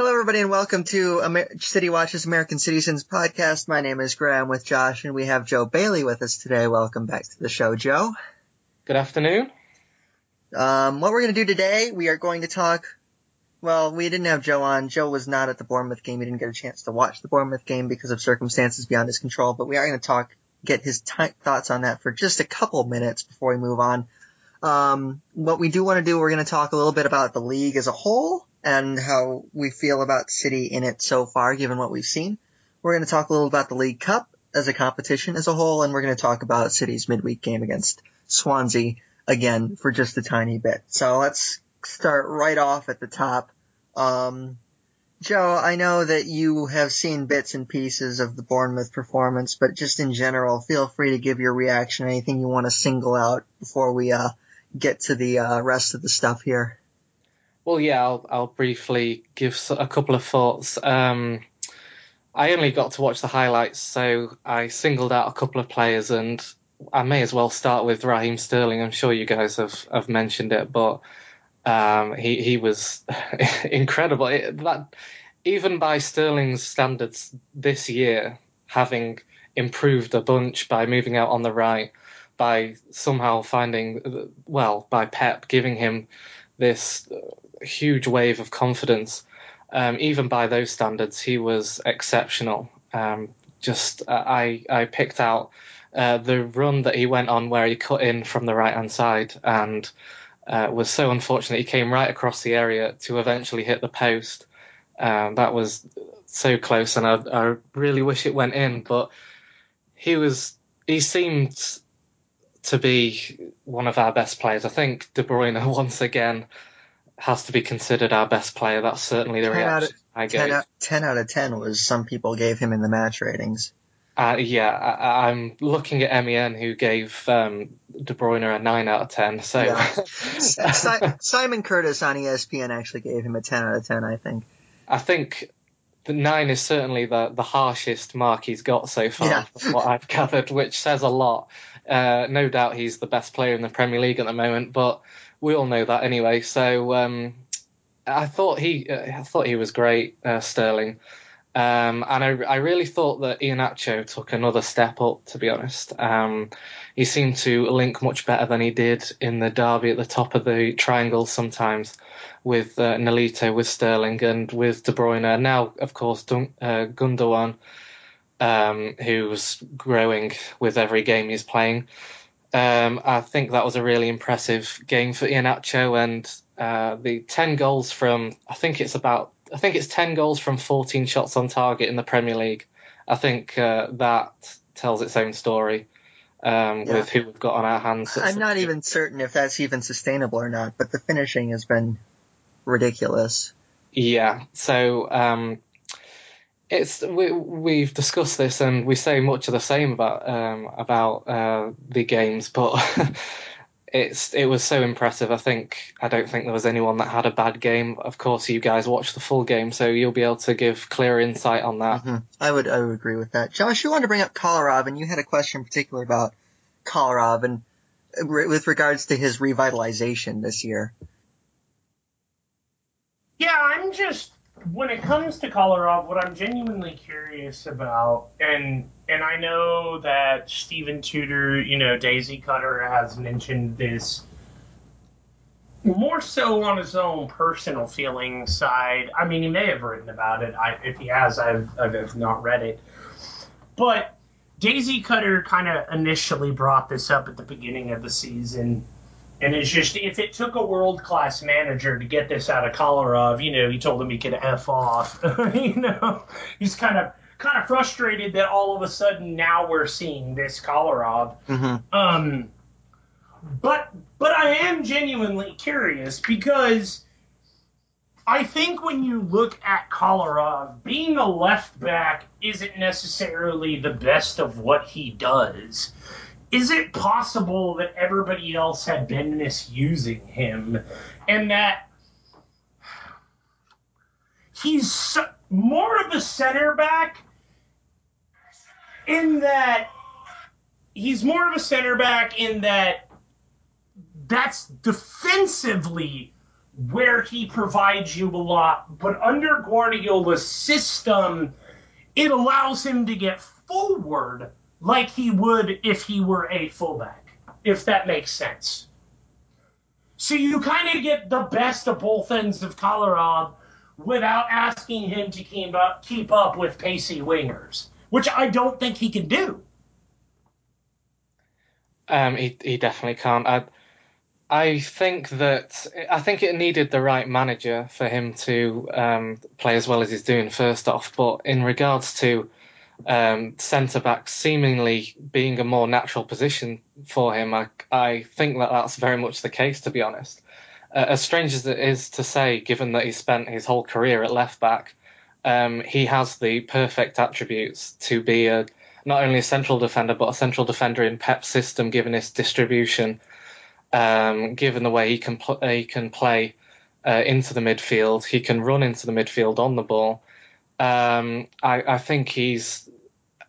Hello, everybody, and welcome to Amer- City Watches American Cityzens podcast. My name is Graham with Josh, and we have Joe Bailey with us today. Welcome back to the show, Joe. Good afternoon. Um, what we're going to do today, we are going to talk. Well, we didn't have Joe on. Joe was not at the Bournemouth game. He didn't get a chance to watch the Bournemouth game because of circumstances beyond his control. But we are going to talk, get his t- thoughts on that for just a couple minutes before we move on. Um, what we do want to do, we're going to talk a little bit about the league as a whole and how we feel about City in it so far, given what we've seen. We're going to talk a little about the League Cup as a competition as a whole, and we're going to talk about City's midweek game against Swansea again for just a tiny bit. So let's start right off at the top. Um, Joe, I know that you have seen bits and pieces of the Bournemouth performance, but just in general, feel free to give your reaction, anything you want to single out before we uh, get to the uh, rest of the stuff here. Well, yeah, I'll, I'll briefly give a couple of thoughts. Um, I only got to watch the highlights, so I singled out a couple of players, and I may as well start with Raheem Sterling. I'm sure you guys have, have mentioned it, but um, he he was incredible. It, that even by Sterling's standards this year, having improved a bunch by moving out on the right, by somehow finding well by Pep giving him this huge wave of confidence. Um, even by those standards, he was exceptional. Um, just uh, I I picked out uh, the run that he went on where he cut in from the right hand side and uh, was so unfortunate. He came right across the area to eventually hit the post. Um, that was so close, and I, I really wish it went in. But he was he seemed to be one of our best players. I think De Bruyne once again has to be considered our best player. That's certainly the reaction of, I gave. 10 out, 10 out of 10 was some people gave him in the match ratings. Uh, yeah, I, am looking at MEN who gave um, De Bruyne a 9 out of 10. So yeah. Simon Curtis on ESPN actually gave him a 10 out of 10, I think. I think the 9 is certainly the, the harshest mark he's got so far, yeah. from what I've gathered, which says a lot. Uh, no doubt he's the best player in the Premier League at the moment, but we all know that anyway. So um, I thought he, uh, I thought he was great, uh, Sterling, um, and I, I, really thought that Iheanacho took another step up. To be honest, um, he seemed to link much better than he did in the derby at the top of the triangle sometimes with uh, Nolito, with Sterling, and with De Bruyne. Now, of course, Dun- uh, Gundogan, um, who's growing with every game he's playing. Um, I think that was a really impressive game for Iheanacho, and uh, the ten goals from I think it's about I think it's ten goals from fourteen shots on target in the Premier League. I think uh, that tells its own story um, yeah. with who we've got on our hands. I'm not even certain if that's even sustainable or not, but the finishing has been ridiculous. Yeah, so um, it's we we've discussed this and we say much of the same about um, about uh, the games, but it's it was so impressive. I think I don't think there was anyone that had a bad game. Of course, you guys watched the full game, so you'll be able to give clear insight on that. Mm-hmm. I would I would agree with that. Josh, you wanted to bring up Kolarov, and you had a question in particular about Kolarov and uh, with regards to his revitalization this year. Yeah, I'm just when it comes to Kolarov, what I'm genuinely curious about, and and I know that Stephen Tudor, you know, Daisy Cutter has mentioned this more so on his own personal feeling side. I mean, he may have written about it. I, if he has, I've, I've not read it. But Daisy Cutter kind of initially brought this up at the beginning of the season and it's just if it took a world class manager to get this out of Kolarov, you know, he told him he could f off. you know, he's kind of kind of frustrated that all of a sudden now we're seeing this Kolarov. Mm-hmm. Um, but but I am genuinely curious because I think when you look at Kolarov, being a left back isn't necessarily the best of what he does is it possible that everybody else had been misusing him and that he's more of a center back in that he's more of a center back in that that's defensively where he provides you a lot, but under Guardiola's system, it allows him to get forward like he would if he were a fullback, if that makes sense. So you kind of get the best of both ends of Kolarov without asking him to keep up, keep up with pacey wingers, which I don't think he can do. Um, he he definitely can't. I I think that I think it needed the right manager for him to um, play as well as he's doing. First off, but in regards to um, centre back seemingly being a more natural position for him, I I think that that's very much the case. To be honest, uh, as strange as it is to say, given that he spent his whole career at left back, um, he has the perfect attributes to be a not only a central defender but a central defender in Pep's system, given his distribution, um, given the way he can pl- he can play uh, into the midfield, he can run into the midfield on the ball. Um, I, I, think he's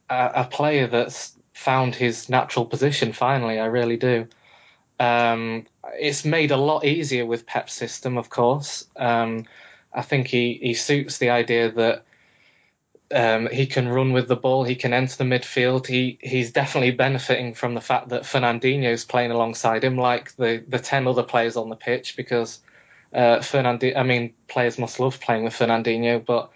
a, a, player that's found his natural position. Finally, I really do. Um, it's made a lot easier with Pep's system, of course. Um, I think he, he suits the idea that um, he can run with the ball. He can enter the midfield. He he's definitely benefiting from the fact that Fernandinho's playing alongside him, like the the ten other players on the pitch, because uh, Fernandinho. I mean, players must love playing with Fernandinho, but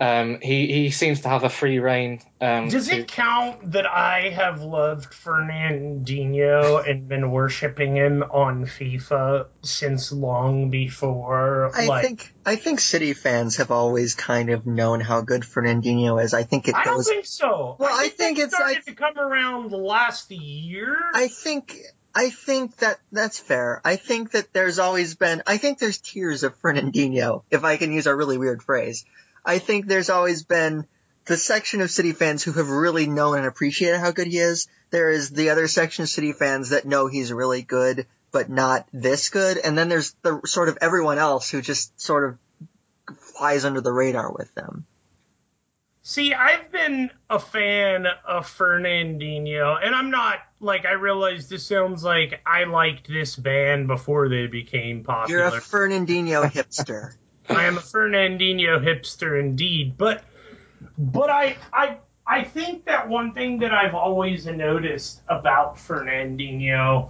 um, he he seems to have a free reign. Um, Does to... it count that I have loved Fernandinho and been worshiping him on FIFA since long before? I like... think I think City fans have always kind of known how good Fernandinho is. I think it I goes. don't think so. Well, I think, I think it's started I... to come around last year. I think I think that that's fair. I think that there's always been, I think there's tiers of Fernandinho, if I can use a really weird phrase. I think there's always been the section of City fans who have really known and appreciated how good he is. There is the other section of City fans that know he's really good, but not this good. And then there's the sort of everyone else who just sort of flies under the radar with them. See, I've been a fan of Fernandinho, and I'm not like I realize this sounds like I liked this band before they became popular. You're a Fernandinho hipster. I am a Fernandinho hipster indeed, but but I I I think that one thing that I've always noticed about Fernandinho,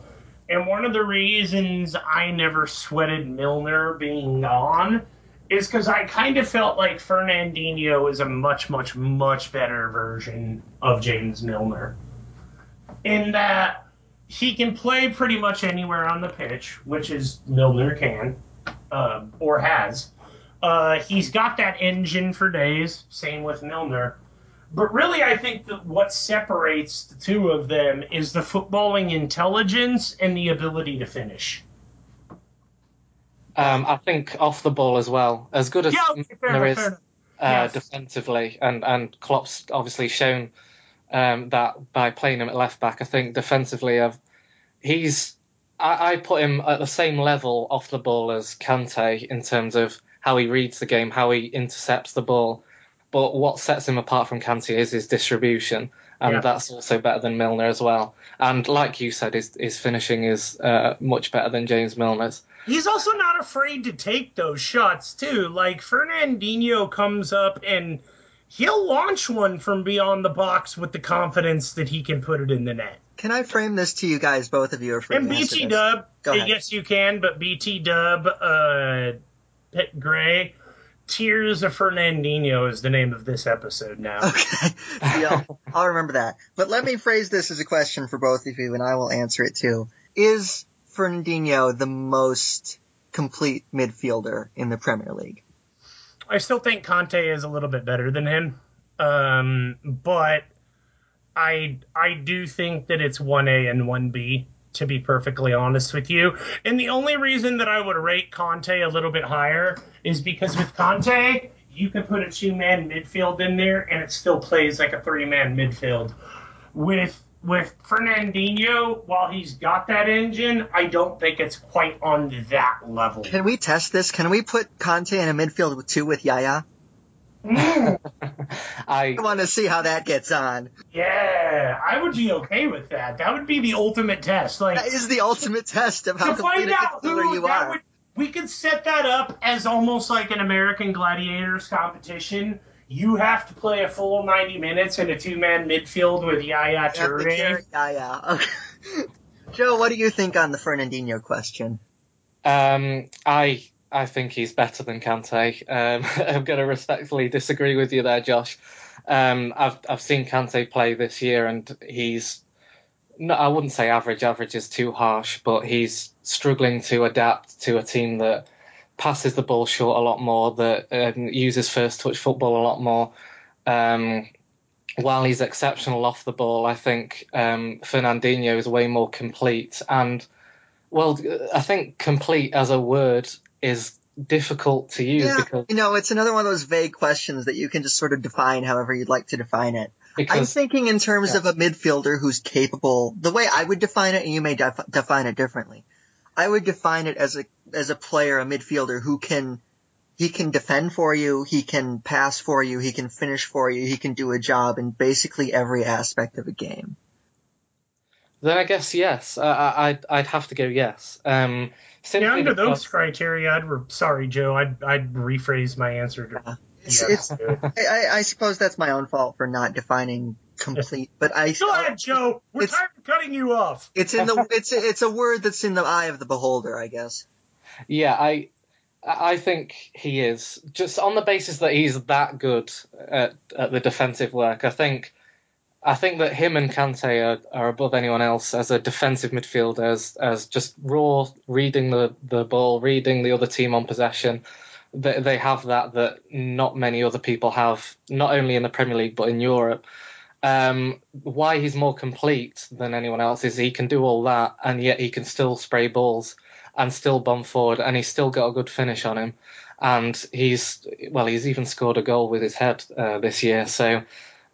and one of the reasons I never sweated Milner being gone, is because I kind of felt like Fernandinho is a much much much better version of James Milner, in that he can play pretty much anywhere on the pitch, which is Milner can, uh, or has uh, he's got that engine for days. Same with Milner. But really, I think that what separates the two of them is the footballing intelligence and the ability to finish. Um, I think off the ball as well. As good as yeah, okay, Milner is uh, defensively, and and Klopp's obviously shown um, that by playing him at left back. I think defensively, I've, he's I, I put him at the same level off the ball as Kante in terms of how he reads the game, how he intercepts the ball. But what sets him apart from Kante is his distribution, and yeah. that's also better than Milner as well. And like you said, his, his finishing is uh, much better than James Milner's. He's also not afraid to take those shots too. Like Fernandinho comes up and he'll launch one from beyond the box with the confidence that he can put it in the net. Can I frame this to you guys? Both of you are free. And BT Dub, yes, you can. But BT Dub, uh, Pitt Gray. Tiers of Fernandinho is the name of this episode now. Okay. Yeah, I'll remember that. But let me phrase this as a question for both of you, and I will answer it too. Is Fernandinho the most complete midfielder in the Premier League? I still think Kante is a little bit better than him. Um, but I I do think that it's 1A and 1B to be perfectly honest with you. And the only reason that I would rate Kante a little bit higher is because with Kante, you can put a two man midfield in there and it still plays like a three man midfield. With with Fernandinho, while he's got that engine, I don't think it's quite on that level. Can we test this? Can we put Kante in a midfield with two with Yaya? Mm. I, I want to see how that gets on. Yeah, I would be okay with that. That would be the ultimate test. Like that is the ultimate test of how to find out who you that are. would we could set that up as almost like an American Gladiators competition. You have to play a full 90 minutes in a two man midfield with Yaya Toure. Yeah, yeah. Okay. Joe, what do you think on the Fernandinho question? Um, I I think he's better than Kante. Um, I'm going to respectfully disagree with you there, Josh. Um, I've I've seen Kante play this year, and he's no, I wouldn't say average. Average is too harsh, but he's struggling to adapt to a team that passes the ball short a lot more, that um, uses first touch football a lot more. Um, while he's exceptional off the ball, I think um, Fernandinho is way more complete. And well, I think complete as a word is difficult to use Yeah, because you know, it's another one of those vague questions that you can just sort of define however you'd like to define it. I'm thinking in terms Yeah. of a midfielder who's capable. The way I would define it, and you may def- define it differently. I would define it as a as a player, a midfielder who can he can defend for you, he can pass for you, he can finish for you, he can do a job in basically every aspect of a game. then I guess yes, I, I, I'd I'd have to go yes. Um, Yeah, under because- those criteria, I'd re- sorry, Joe. I'd I'd rephrase my answer to It's, yes. it's I, I- I suppose that's my own fault for not defining complete, but I Go ahead, Joe. We're It's- tired of cutting you off. it's in the it's it's a word that's in the eye of the beholder, I guess. Yeah, I I think he is just on the basis that he's that good at, at the defensive work. I think I think that him and Kante are, are above anyone else as a defensive midfielder, as as just raw reading the, the ball, reading the other team on possession. They, they have that that not many other people have, not only in the Premier League but in Europe. Um, why he's more complete than anyone else is he can do all that and yet he can still spray balls and still bomb forward, and he's still got a good finish on him. And he's well, he's even scored a goal with his head uh, this year. So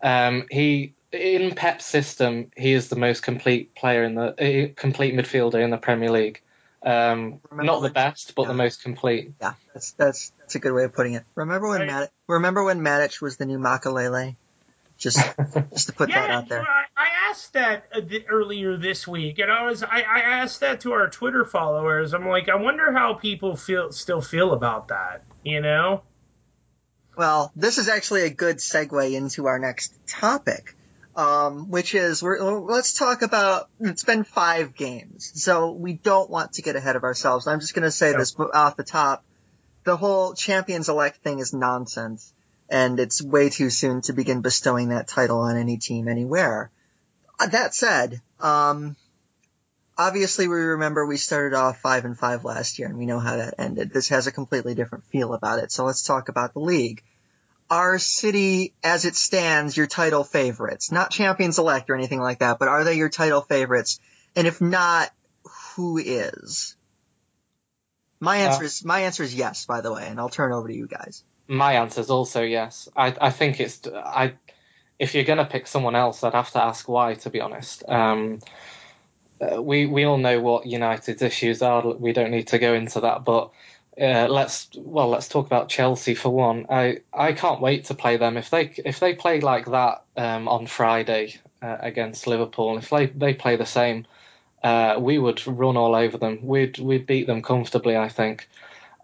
um, he in Pep's system, he is the most complete player in the uh, complete midfielder in the Premier League. Um, not the best, but the most complete. Yeah, that's that's that's a good way of putting it. Remember when Right. Matic, remember when Matic was the new Makelele? Just just to put yeah, that out there. I, I asked that uh, earlier this week, and I was I, I asked that to our Twitter followers. I'm like, I wonder how people feel still feel about that. You know? Well, this is actually a good segue into our next topic, um, which is we're, let's talk about. It's been five games, so we don't want to get ahead of ourselves. I'm just going to say No. this off the top: the whole champions elect thing is nonsense, and it's way too soon to begin bestowing that title on any team anywhere. Uh, That said, um, obviously we remember we started off five and five last year, and we know how that ended. This has a completely different feel about it. So let's talk about the league. Are City, as it stands, your title favorites? Not champions elect or anything like that, but are they your title favorites? And if not, who is? My answer Uh, is my answer is yes. By the way, and I'll turn over to you guys. My answer is also yes. I I think it's I. If you're gonna pick someone else, I'd have to ask why. To be honest, um, uh, we we all know what United's issues are. We don't need to go into that, but uh, let's well let's talk about Chelsea for one. I I can't wait to play them if they if they play like that um, on Friday uh, against Liverpool. If they they play the same, uh, we would run all over them. We'd we'd beat them comfortably. I think.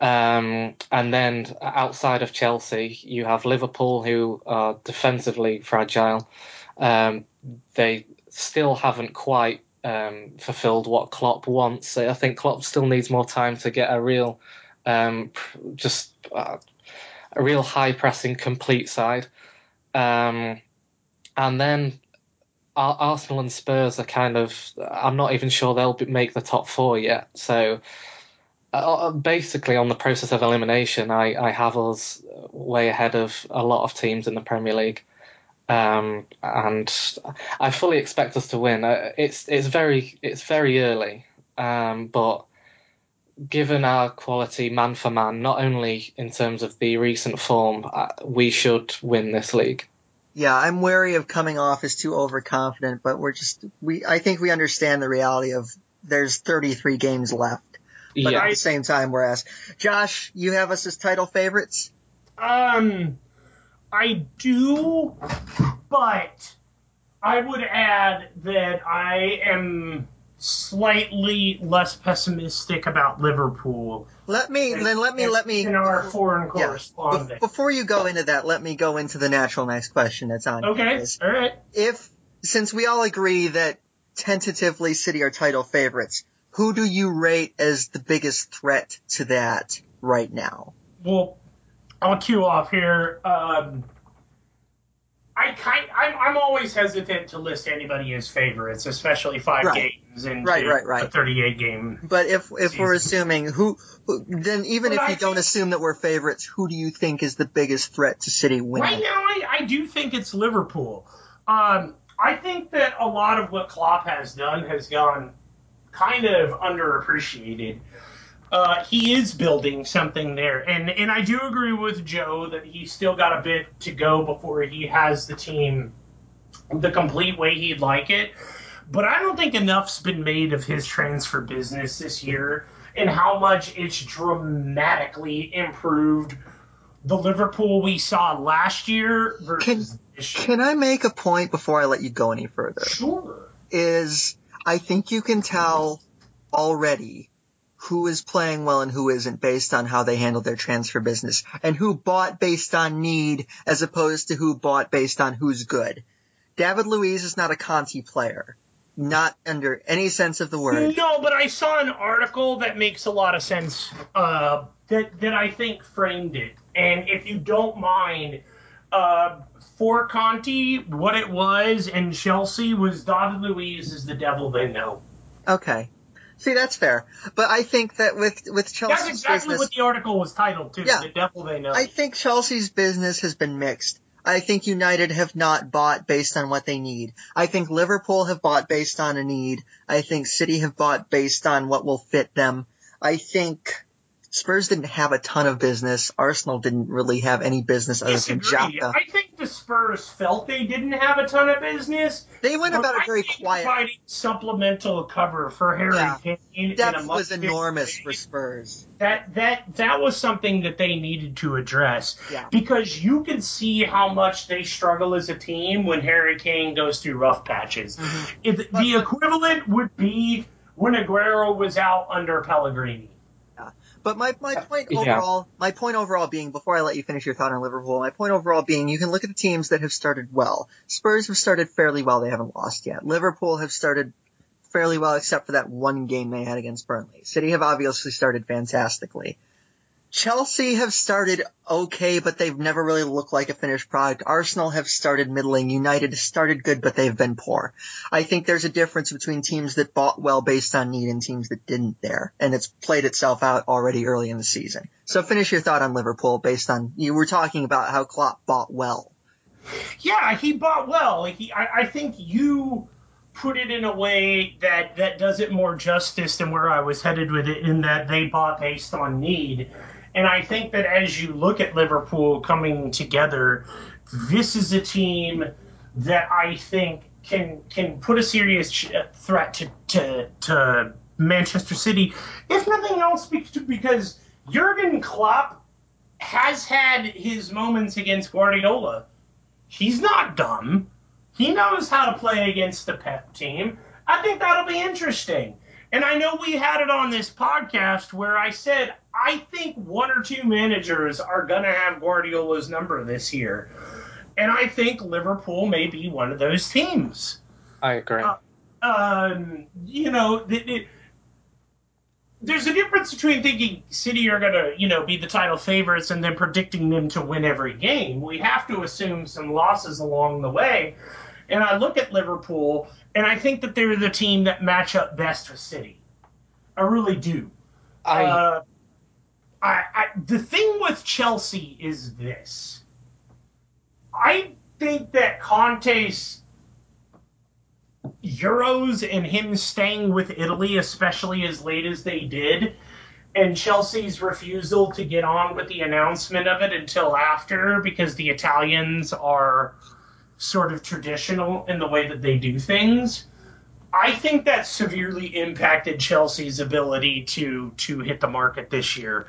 Um, and then outside of Chelsea, you have Liverpool, who are defensively fragile. Um, they still haven't quite um, fulfilled what Klopp wants. I think Klopp still needs more time to get a real, um, just uh, a real high pressing, complete side. Um, and then Ar- Arsenal and Spurs are kind of. I'm not even sure they'll make the top four yet. So uh, basically, on the process of elimination, I, I have us way ahead of a lot of teams in the Premier League, um, and I fully expect us to win. Uh, It's it's very it's very early, um, but given our quality man for man, not only in terms of the recent form, uh, we should win this league. Yeah, I'm wary of coming off as too overconfident, but we're just we. I think we understand the reality of there's 33 games left, but Yeah, at the same time, we're asked. Josh, you have us as title favorites. Um, I do, but I would add that I am slightly less pessimistic about Liverpool. Let me then let me let me in our foreign yeah. correspondent. Be- before you go into that, let me go into the natural next question that's on. Okay, is, all right. If since we all agree that tentatively City are title favorites, who do you rate as the biggest threat to that right now? Well, I'll cue off here. Um, I kind, I'm, I'm always hesitant to list anybody as favorites, especially five Right. games into Right, right, right. a 38 game. But if if we're assuming who, who then even But if I you don't assume that we're favorites, who do you think is the biggest threat to City winning? Right now, I, I do think it's Liverpool. Um, I think that a lot of what Klopp has done has gone kind of underappreciated. Uh, he is building something there, and and I do agree with Joe that he's still got a bit to go before he has the team the complete way he'd like it. But I don't think enough's been made of his transfer business this year and how much it's dramatically improved the Liverpool we saw last year versus this year. Can I make a point before I let you go any further? Sure. Is I think you can tell already who is playing well and who isn't based on how they handle their transfer business and who bought based on need as opposed to who bought based on who's good. David Luiz is not a Conte player. Not under any sense of the word. No, but I saw an article that makes a lot of sense uh, that that I think framed it. And if you don't mind, uh, for Conte, what it was and Chelsea was David Luiz is the devil they know. Okay. See, that's fair. But I think that with, with Chelsea's That's exactly business, what the article was titled too. Yeah. The devil they know. I think Chelsea's business has been mixed. I think United have not bought based on what they need. I think Liverpool have bought based on a need. I think City have bought based on what will fit them. I think Spurs didn't have a ton of business. Arsenal didn't really have any business other than. Xhaka. I think the Spurs felt they didn't have a ton of business. They went about it very quiet. Providing supplemental cover for Harry Yeah. Kane in a Depth was enormous for Spurs. that that that was something that they needed to address Yeah. because you can see how much they struggle as a team when Harry Kane goes through rough patches. Mhm. If the equivalent would be when Aguero was out under Pellegrini. But my, my point Yeah. overall, my point overall being, before I let you finish your thought on Liverpool, my point overall being, you can look at the teams that have started well. Spurs have started fairly well, they haven't lost yet. Liverpool have started fairly well except for that one game they had against Burnley. City have obviously started fantastically. Chelsea have started okay, but they've never really looked like a finished product. Arsenal have started middling. United started good, but they've been poor. I think there's a difference between teams that bought well based on need and teams that didn't there, and it's played itself out already early in the season. So finish your thought on Liverpool based on you were talking about how Klopp bought well. Yeah, he bought well. He, I, I think you put it in a way that that does it more justice than where I was headed with it, in that they bought based on need. And I think that as you look at Liverpool coming together, this is a team that I think can can put a serious uh, threat to, to to Manchester City, if nothing else, because Jurgen Klopp has had his moments against Guardiola he's not dumb. He knows how to play against the Pep team. I think that'll be interesting. And I know we had it on this podcast where I said I think one or two managers are going to have Guardiola's number this year. And I think Liverpool may be one of those teams. I agree. Uh, Um, you know, it, it, there's a difference between thinking City are going to, you know, be the title favorites and then predicting them to win every game. We have to assume some losses along the way. And I look at Liverpool, and I think that they're the team that match up best with City. I really do. I Uh, I, I the thing with Chelsea is this. I think that Conte's Euros and him staying with Italy, especially as late as they did, and Chelsea's refusal to get on with the announcement of it until after because the Italians are sort of traditional in the way that they do things. I think that severely impacted Chelsea's ability to to hit the market this year.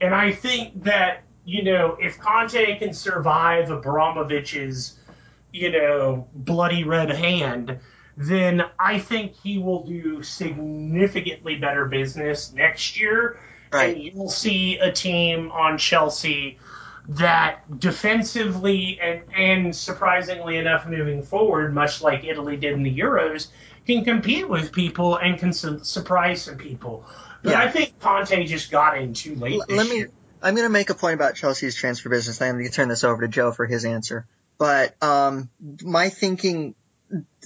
And I think that, you know, if Conte can survive Abramovich's, you know, bloody red hand, then I think he will do significantly better business next year. Right. And you'll see a team on Chelsea that defensively and, and surprisingly enough moving forward, much like Italy did in the Euros, can compete with people and can su- surprise some people. But Yeah. I think Conte just got in too late. L- let me. year. I'm going to make a point about Chelsea's transfer business. I'm going to turn this over to Joe for his answer. But um, my thinking,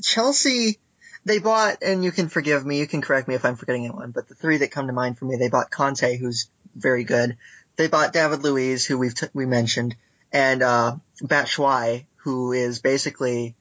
Chelsea, they bought, and you can forgive me, you can correct me if I'm forgetting anyone, but the three that come to mind for me, they bought Conte, who's very good. They bought David Luiz, who we've t- we mentioned, and uh, Batshuayi, who is basically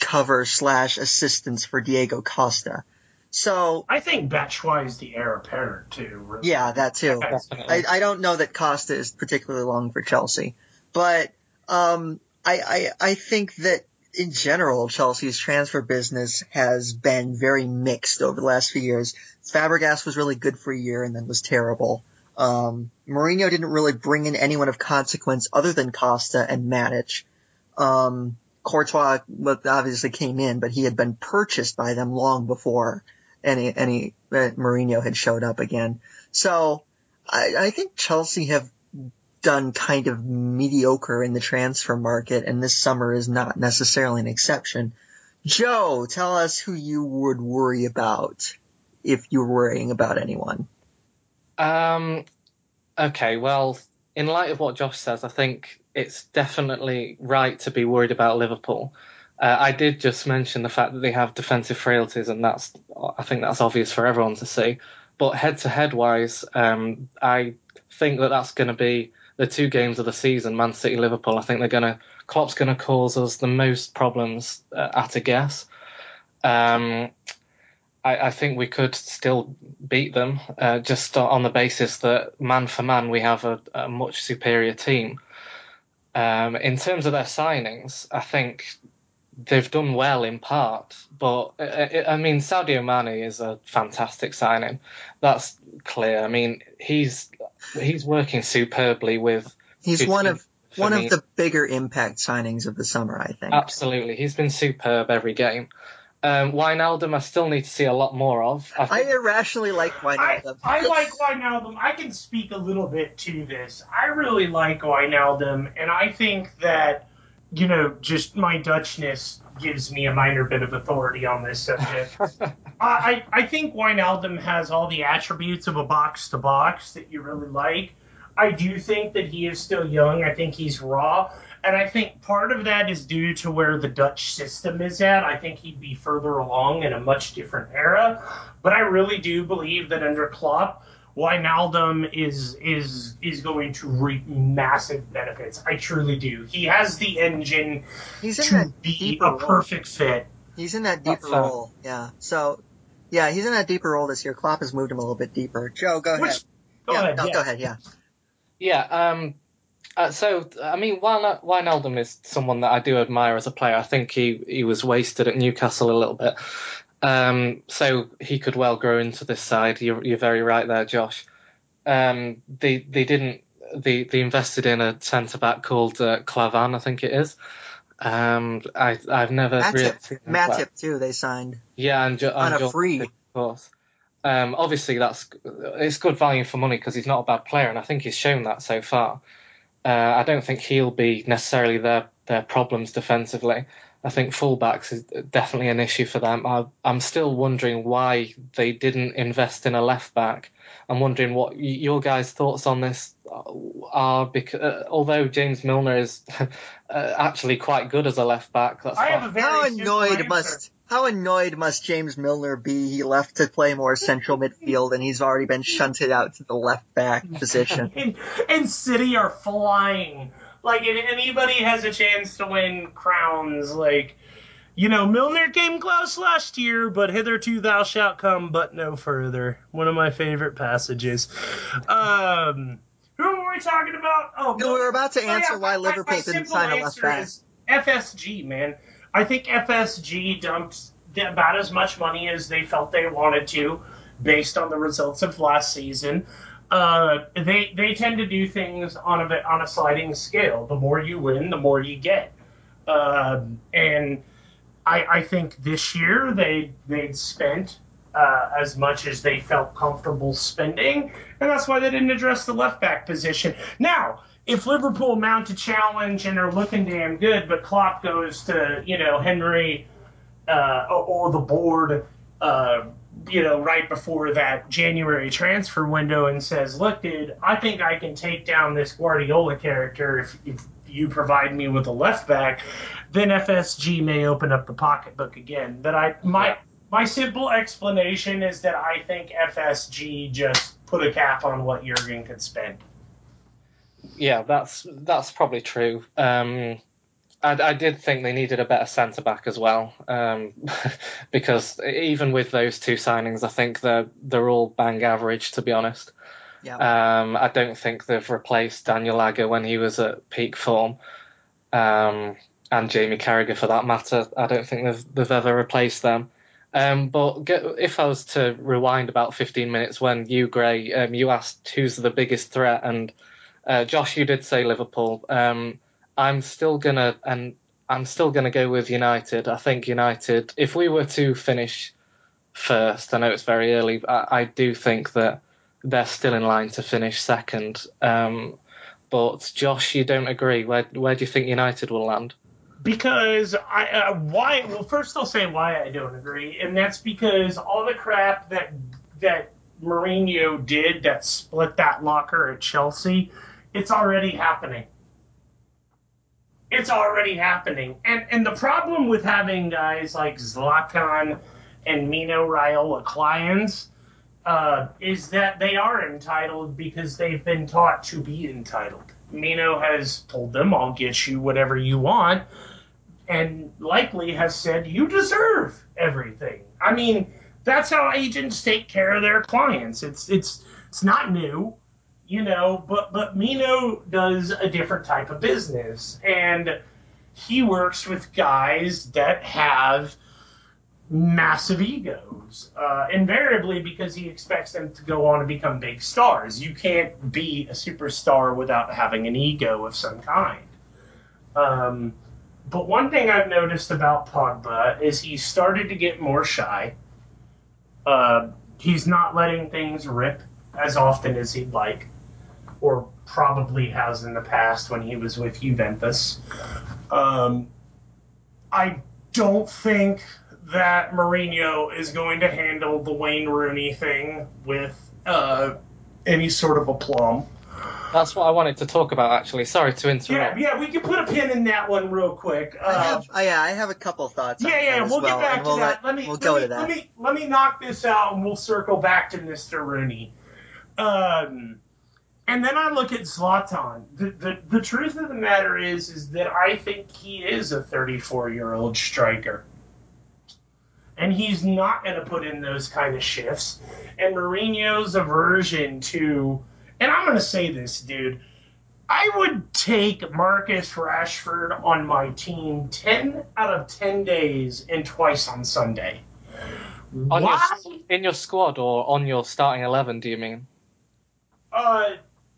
cover slash assistance for Diego Costa. So I think Batshuayi is the heir apparent too. Really. yeah, that too. I, I don't know that Costa is particularly long for Chelsea, but um, I, I I think that in general Chelsea's transfer business has been very mixed over the last few years. Fabregas was really good for a year and then was terrible. Um, Mourinho didn't really bring in anyone of consequence other than Costa and Matic. Um, Courtois obviously came in, but he had been purchased by them long before any any uh, Mourinho had showed up again. So I, I think Chelsea have done kind of mediocre in the transfer market, and this summer is not necessarily an exception. Joe, tell us who you would worry about if you were worrying about anyone. Um, okay, well, in light of what Josh says, I think it's definitely right to be worried about Liverpool. Uh, I did just mention the fact that they have defensive frailties, and that's I think that's obvious for everyone to see. But head to head wise, um, I think that that's going to be the two games of the season, Man City Liverpool. I think they're going to Klopp's going to cause us the most problems uh, at a guess. Um, I, I think we could still beat them uh, just on the basis that man for man we have a, a much superior team. Um, in terms of their signings, I think they've done well in part, but uh, uh, I mean Sadio Mane is a fantastic signing. That's clear. I mean he's he's working superbly with. He's one of one me. of the bigger impact signings of the summer, I think. Absolutely, he's been superb every game. Um, Wijnaldum, I still need to see a lot more of. I I irrationally like I, Wijnaldum. I like Wijnaldum. I can speak a little bit to this. I really like Wijnaldum, and I think that, you know, just my Dutchness gives me a minor bit of authority on this subject. I, I think Wijnaldum has all the attributes of a box to box that you really like. I do think that he is still young. I think he's raw. And I think part of that is due to where the Dutch system is at. I think he'd be further along in a much different era. But I really do believe that under Klopp, Wijnaldum is is is going to reap massive benefits. I truly do. He has the engine He's in to that be deeper a role. perfect fit. He's in that deeper That's, uh, role. Yeah. So, yeah, he's in that deeper role this year. Klopp has moved him a little bit deeper. Joe, go ahead. Go yeah, ahead. no, yeah. go ahead. Yeah. Yeah. Um, uh, so I mean, Wijn- Wijnaldum is someone that I do admire as a player. I think he he was wasted at Newcastle a little bit. Um, so he could well grow into this side. You're, you're very right there, Josh. Um, they they didn't they they invested in a centre back called uh, Klavan, I think it is. Um, I I've never really Matip, seen him. Matip too. They signed Yeah, and, on a free. of course. Um, obviously, that's it's good value for money because he's not a bad player, and I think he's shown that so far. Uh, I don't think he'll be necessarily their their problems defensively. I think fullbacks is definitely an issue for them. I, I'm still wondering why they didn't invest in a left back. I'm wondering what your guys' thoughts on this are. Because uh, although James Milner is uh, actually quite good as a left back, that's I have a very How simple annoyed answer. How annoyed must James Milner be? He left to play more central midfield, and he's already been shunted out to the left back position. and, and City are flying. Like, if anybody has a chance to win crowns, like, you know, Milner came close last year, but hitherto thou shalt come, but no further. One of my favorite passages. Um, who were we talking about? Oh, No, we were about to Oh, yeah, answer why Liverpool didn't sign a left back. FSG, man. I think FSG dumped about as much money as they felt they wanted to, based on the results of last season. Uh, they they tend to do things on a on a sliding scale. The more you win, the more you get. Um, and I, I think this year they they'd spent uh, as much as they felt comfortable spending, and that's why they didn't address the left back position. Now, if Liverpool mount a challenge and are looking damn good, but Klopp goes to you know Henry uh, or the board, uh, you know, right before that January transfer window and says, "Look, dude, I think I can take down this Guardiola character if, if you provide me with a left back." Then FSG may open up the pocketbook again. But I my my simple explanation is that I think FSG just put a cap on what Jurgen could spend. Yeah, that's that's probably true. Um, I, I, did think they needed a better centre back as well, um, because even with those two signings, I think they're they're all bang average to be honest. Yeah. Um, I don't think they've replaced Daniel Agger when he was at peak form, um, and Jamie Carragher for that matter. I don't think they've they've ever replaced them. Um, but get, if I was to rewind about 15 minutes when you, Gray, um, you asked who's the biggest threat, and uh, Josh, you did say Liverpool. Um, I'm still gonna and I'm still gonna go with United. I think United. If we were to finish first, I know it's very early. I, I do think that they're still in line to finish second. Um, but Josh, you don't agree. Where where do you think United will land? because I uh, why well first I'll say why I don't agree, and that's because all the crap that that Mourinho did that split that locker at Chelsea, it's already happening. It's already happening, and and the problem with having guys like Zlatan and Mino Raiola clients uh, is that they are entitled because they've been taught to be entitled. Mino has told them, I'll get you whatever you want and likely has said you deserve everything. I mean, that's how agents take care of their clients. It's it's it's not new, you know, but but Mino does a different type of business and he works with guys that have massive egos, uh, invariably because he expects them to go on and become big stars. You can't be a superstar without having an ego of some kind. Um, but one thing I've noticed about Pogba is he's started to get more shy. Uh, he's not letting things rip as often as he'd like, or probably has in the past when he was with Juventus. Um, I don't think that Mourinho is going to handle the Wayne Rooney thing with uh, any sort of aplomb. That's what I wanted to talk about, actually. Sorry to interrupt. Yeah, yeah, we can put a pin in that one real quick. Uh, I have, uh, yeah, I have a couple thoughts. Yeah, yeah, we'll well, get back to we'll that. Let, me, we'll let go me, to that. Let me, let me knock this out, and we'll circle back to Mr. Rooney. Um, and then I look at Zlatan. The, the, the truth of the matter is, is that I think he is a 34 year old striker. And he's not going to put in those kind of shifts. And Mourinho's aversion to and I'm going to say this, dude. I would take Marcus Rashford on my team 10 out of 10 days and twice on Sunday. On Why? Your, in your squad or on your starting 11, do you mean? Uh,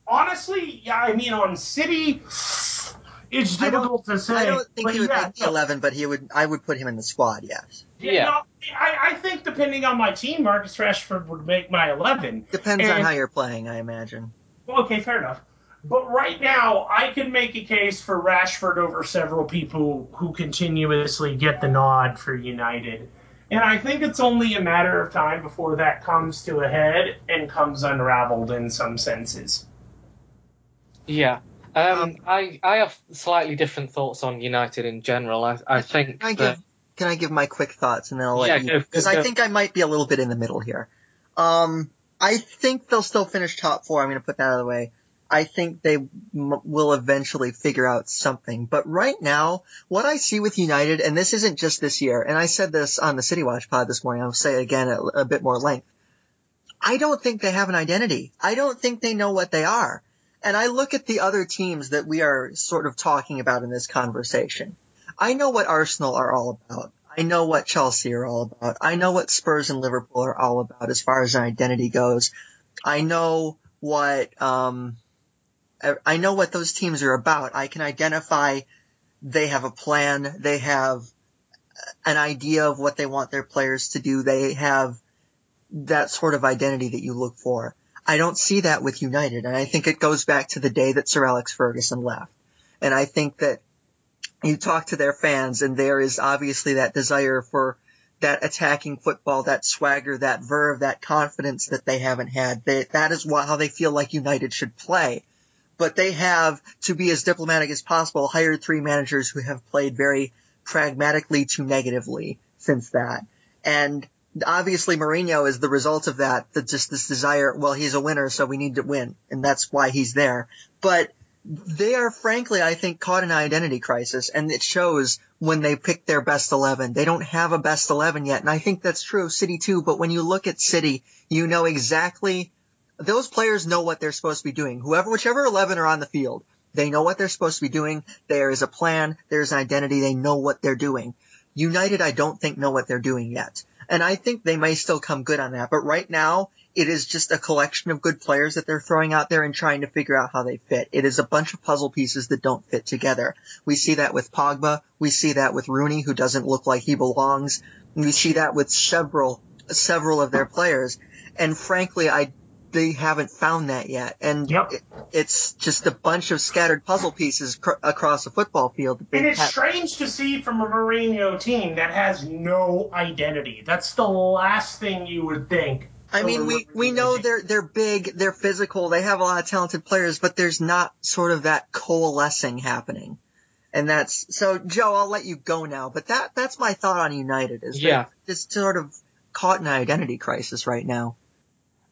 honestly, yeah, I mean, on City, it's difficult to say. I don't think he would yeah, make the 11, but he would. I would put him in the squad, yes. Yeah. yeah. No, I, I, think depending on my team, Marcus Rashford would make my 11. Depends and, on how you're playing, I imagine. Okay, fair enough. But right now, I can make a case for Rashford over several people who continuously get the nod for United. And I think it's only a matter of time before that comes to a head and comes unraveled in some senses. Yeah. Um, um, I I have slightly different thoughts on United in general. I I think can I that, give can I give my quick thoughts and then I'll let yeah, you because I think I might be a little bit in the middle here. Um, I think they'll still finish top four. I'm going to put that out of the way. I think they m- will eventually figure out something. But right now, what I see with United, and this isn't just this year, and I said this on the City Watch pod this morning, I'll say it again at a bit more length. I don't think they have an identity. I don't think they know what they are. And I look at the other teams that we are sort of talking about in this conversation. I know what Arsenal are all about. I know what Chelsea are all about. I know what Spurs and Liverpool are all about as far as an identity goes. I know what, um, I know what those teams are about. I can identify they have a plan. They have an idea of what they want their players to do. They have that sort of identity that you look for. I don't see that with United, and I think it goes back to the day that Sir Alex Ferguson left. And I think that you talk to their fans, and there is obviously that desire for that attacking football, that swagger, that verve, that confidence that they haven't had. They, that is what, how they feel like United should play. But they have, to be as diplomatic as possible, hired three managers who have played very pragmatically to negatively since that. And obviously Mourinho is the result of that, that just this desire, well, he's a winner, so we need to win. And that's why he's there. But they are frankly, I think, caught in an identity crisis, and it shows when they pick their best 11. They don't have a best 11 yet, and I think that's true of City too, but when you look at City, you know exactly, those players know what they're supposed to be doing. Whoever, whichever 11 are on the field, they know what they're supposed to be doing. There is a plan, there's an identity, they know what they're doing. United, I don't think know what they're doing yet. And I think they may still come good on that, but right now, it is just a collection of good players that they're throwing out there and trying to figure out how they fit. It is a bunch of puzzle pieces that don't fit together. We see that with Pogba. We see that with Rooney, who doesn't look like he belongs. We see that with several, several of their players. And frankly, I, they haven't found that yet. And Yep. it, it's just a bunch of scattered puzzle pieces cr- across a football field. And it's have- strange to see from a Mourinho team that has no identity. That's the last thing you would think. I mean, we, we we know they're, they're big, they're physical, they have a lot of talented players, but there's not sort of that coalescing happening. And that's, so Joe, I'll let you go now, but that, that's my thought on United is Yeah. they're just sort of caught in an identity crisis right now.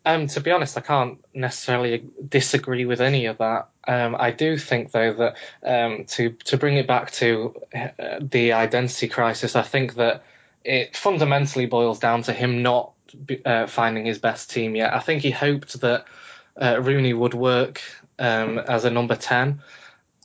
Um, to be honest, I can't necessarily disagree with any of that. Um, I do think, though, that um, to to bring it back to uh, the identity crisis, I think that it fundamentally boils down to him not uh, finding his best team yet. I think he hoped that uh, Rooney would work um, as a number ten.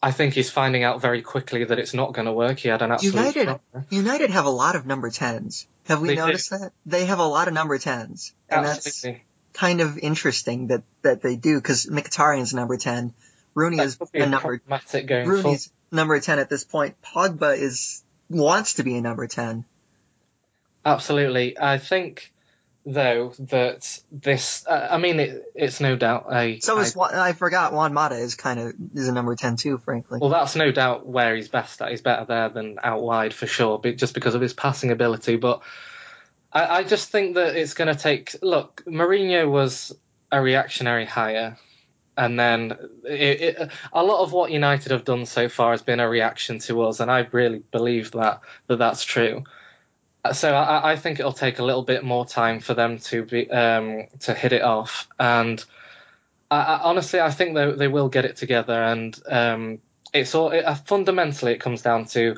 I think he's finding out very quickly that it's not going to work. He had an absolute United, shocker. United have a lot of number 10s. Have we They do. noticed that? They have a lot of number 10s. And that's Absolutely. Kind of interesting that, that they do, because Mkhitaryan's number 10. Rooney is a number going. Rooney's number 10 at this point. Pogba is, wants to be a number 10. Absolutely. I think, though, that this, uh, I mean, it, it's no doubt a. So is, I- I forgot Juan Mata is kind of, is a number 10 too, frankly. well, that's no doubt where he's best at. He's better there than out wide for sure, but just because of his passing ability. But I, I just think that it's going to take. Look, Mourinho was a reactionary hire. And then it, it, a lot of what United have done so far has been a reaction to us, and I really believe that that that's true. So I, I think it'll take a little bit more time for them to be um, to hit it off, and I, I, honestly, I think they they will get it together. And um, it's all it, uh, fundamentally it comes down to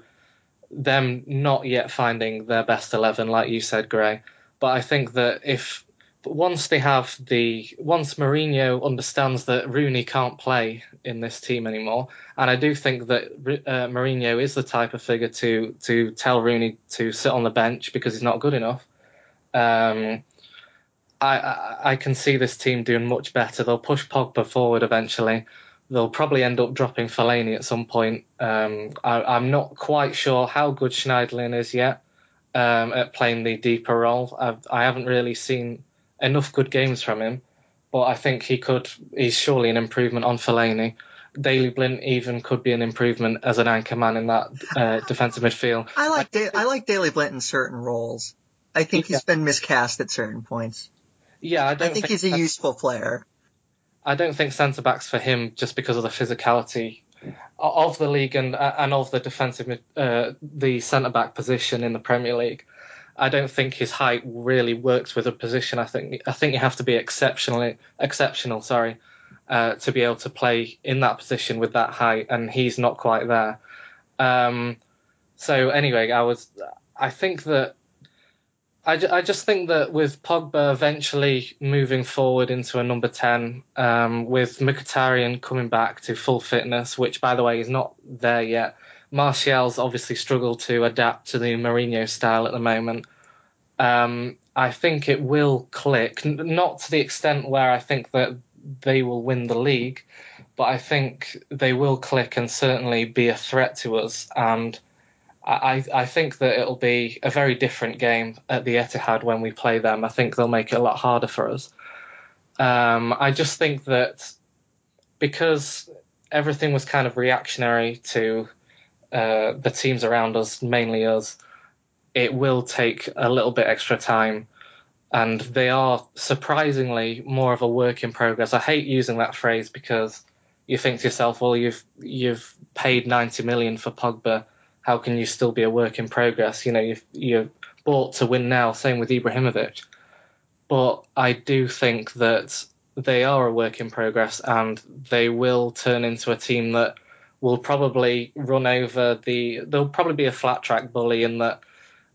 them not yet finding their best eleven, like you said, Grey. But I think that if once they have the once Mourinho understands that Rooney can't play in this team anymore, and I do think that uh, Mourinho is the type of figure to to tell Rooney to sit on the bench because he's not good enough. Um, I, I I can see this team doing much better. They'll push Pogba forward eventually. They'll probably end up dropping Fellaini at some point. Um, I, I'm not quite sure how good Schneiderlin is yet um, at playing the deeper role. I've, I haven't really seen enough good games from him, but I think he could. He's surely an improvement on Fellaini. Daley Blind even could be an improvement as an anchor man in that uh, defensive midfield. I like, da- I like Daley Blind in certain roles. I think he's been miscast at certain points. Yeah, I I don't think he's a useful player. I don't think centre backs for him just because of the physicality of the league and and of the defensive uh, the centre back position in the Premier League. I don't think his height really works with a position. I think I think you have to be exceptionally exceptional, sorry, uh, to be able to play in that position with that height, and he's not quite there. Um, so anyway, I was I think that I, I just think that with Pogba eventually moving forward into a number 10, um, with Mkhitaryan coming back to full fitness, which, by the way, is not there yet. Martial's obviously struggled to adapt to the Mourinho style at the moment. Um, I think it will click, not to the extent where I think that they will win the league, but I think they will click and certainly be a threat to us. And I, I think that it'll be a very different game at the Etihad when we play them. I think they'll make it a lot harder for us. Um, I just think that because everything was kind of reactionary to uh, the teams around us, mainly us, it will take a little bit extra time. And they are surprisingly more of a work in progress. I hate using that phrase because you think to yourself, well, you've you've paid 90 million for Pogba. How can you still be a work in progress? You know, you've you're bought to win now. Same with Ibrahimovic. But I do think that they are a work in progress, and they will turn into a team that will probably run over the. They'll probably be a flat track bully in that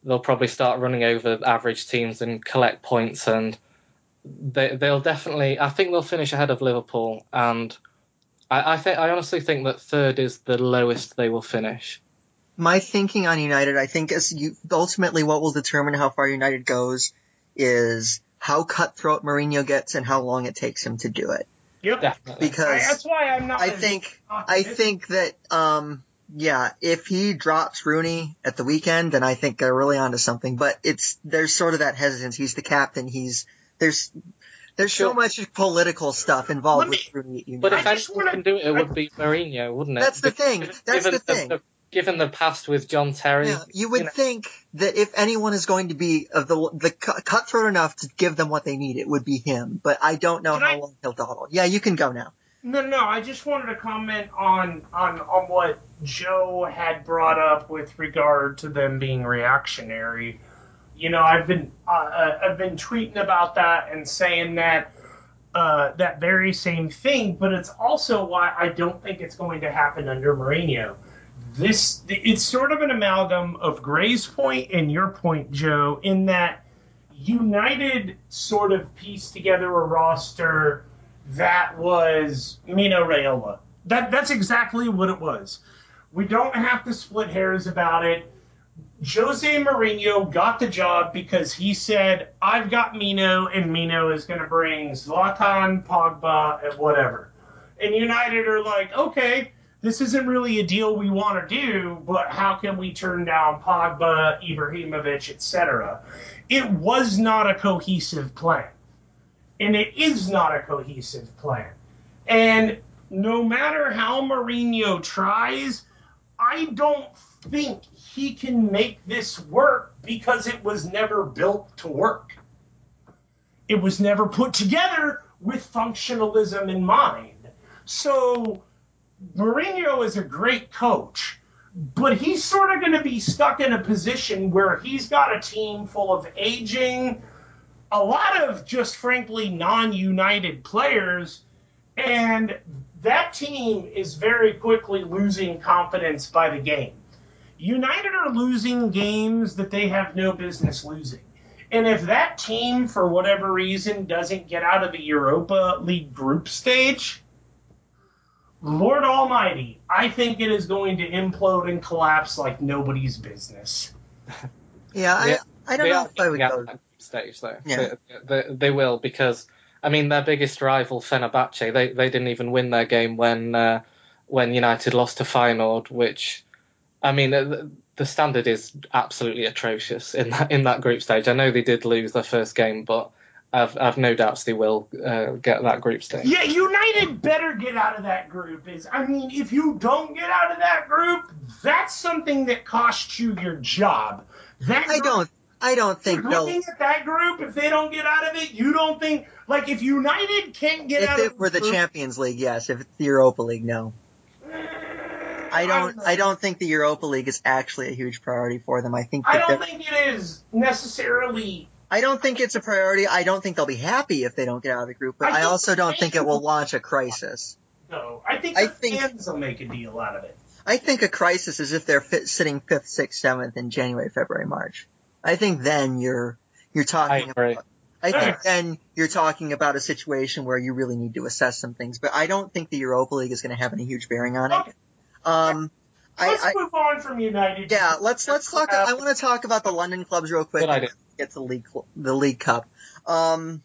they'll probably start running over average teams and collect points, and they they'll definitely. I think they'll finish ahead of Liverpool, and I, I think I honestly think that third is the lowest they will finish. My thinking on United, I think, is you, ultimately what will determine how far United goes is how cutthroat Mourinho gets and how long it takes him to do it. Yep. Definitely. Because I, that's why I'm not. I think I think that um yeah, if he drops Rooney at the weekend, then I think they're really onto something. But it's there's sort of that hesitance. He's the captain. He's there's there's so much political stuff involved me- with Rooney. at United. But if just anyone wanna- can do it, it would be Mourinho, wouldn't it? That's the thing. Given- That's given the thing. Given the past with John Terry, Yeah, you would know. think that if anyone is going to be of the the cutthroat enough to give them what they need, it would be him. But I don't know Can how I- long he'll dawdle. Yeah, you can go now. No, no. I just wanted to comment on on on what Joe had brought up with regard to them being reactionary. You know, I've been uh, uh, I've been tweeting about that and saying that uh, that very same thing, but it's also why I don't think it's going to happen under Mourinho. This it's sort of an amalgam of Grey's point and your point, Joe, in that United sort of pieced together a roster that was Mino Raiola. That that's exactly what it was. We don't have to split hairs about it. Jose Mourinho got the job because he said, "I've got Mino, and Mino is going to bring Zlatan, Pogba, and whatever." And United are like, "Okay, this isn't really a deal we want to do, but how can we turn down Pogba, Ibrahimovic, etc.?" It was not a cohesive plan and it is not a cohesive plan. And no matter how Mourinho tries, I don't think he can make this work because it was never built to work. It was never put together with functionalism in mind. So Mourinho is a great coach, but he's sort of going to be stuck in a position where he's got a team full of aging, a lot of just frankly non-united players and that team is very quickly losing confidence by the game. United are losing games that they have no business losing. And if that team for whatever reason doesn't get out of the europa league group stage lord almighty i think it is going to implode and collapse like nobody's business Yeah, Yeah, I I don't they know are if I would go. that stage though. Yeah. They, they, they will because I mean their biggest rival Fenerbahce they they didn't even win their game when uh, when United lost to Feyenoord, which I mean uh, the, the standard is absolutely atrocious in that in that group stage. I know they did lose their first game, but I've I've no doubts they will uh, get that group stage. Yeah, United better get out of that group. Is I mean, if you don't get out of that group, that's something that costs you your job. That I group- don't. I don't think they'll. Looking at that group, if they don't get out of it, you don't think like if United can't get out If of it were the group, Champions League, yes. If it's the Europa League, no. I don't. I don't think the Europa League is actually a huge priority for them. I think I don't think it is necessarily. I don't think it's a priority. I don't think they'll be happy if they don't get out of the group. But I I, also don't think it will launch a crisis. No, I think I the think- fans will make a deal out of it. I think a crisis is if they're fit, sitting fifth, sixth, seventh in January, February, March. I think then you're you're talking. I talking. agree. About, I think Alright. then you're talking about a situation where you really need to assess some things. But I don't think the Europa League is going to have any huge bearing on it. Okay. Um, I, Let's I move on from United. yeah, let's let's talk. I want to talk about the London clubs real quick. Good idea. Get the league the league cup. Um,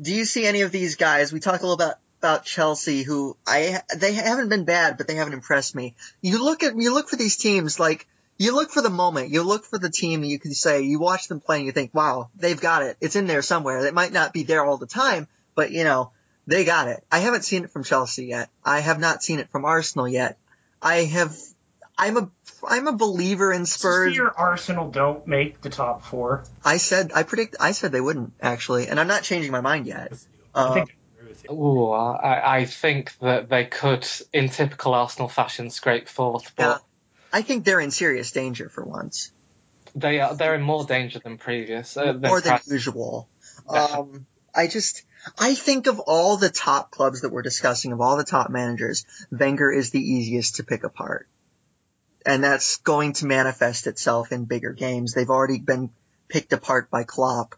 do you see any of these guys? We talked a little about about Chelsea, who I they haven't been bad, but they haven't impressed me. You look at you look for these teams like you look for the moment. You look for the team. You can say you watch them play and you think, wow, they've got it. It's in there somewhere. It might not be there all the time, but you know they got it. I haven't seen it from Chelsea yet. I have not seen it from Arsenal yet. I have. I'm a I'm a believer in Spurs. Your Arsenal don't make the top four. I said I predict I said they wouldn't actually, and I'm not changing my mind yet. I Uh, think I agree. Ooh, I, I think that they could, in typical Arsenal fashion, scrape fourth, but Yeah. I think they're in serious danger for once, they are they're in more danger than previous. Uh, than more than pre- usual. Um, I just I think of all the top clubs that we're discussing, of all the top managers, Wenger is the easiest to pick apart. And that's going to manifest itself in bigger games. They've already been picked apart by Klopp.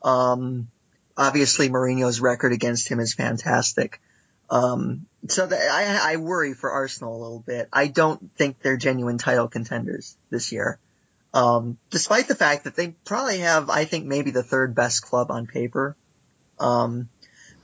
Um, obviously Mourinho's record against him is fantastic. Um, so that, I, I worry for Arsenal a little bit. I don't think they're genuine title contenders this year. Um, despite the fact that they probably have, I think, maybe the third best club on paper. Um,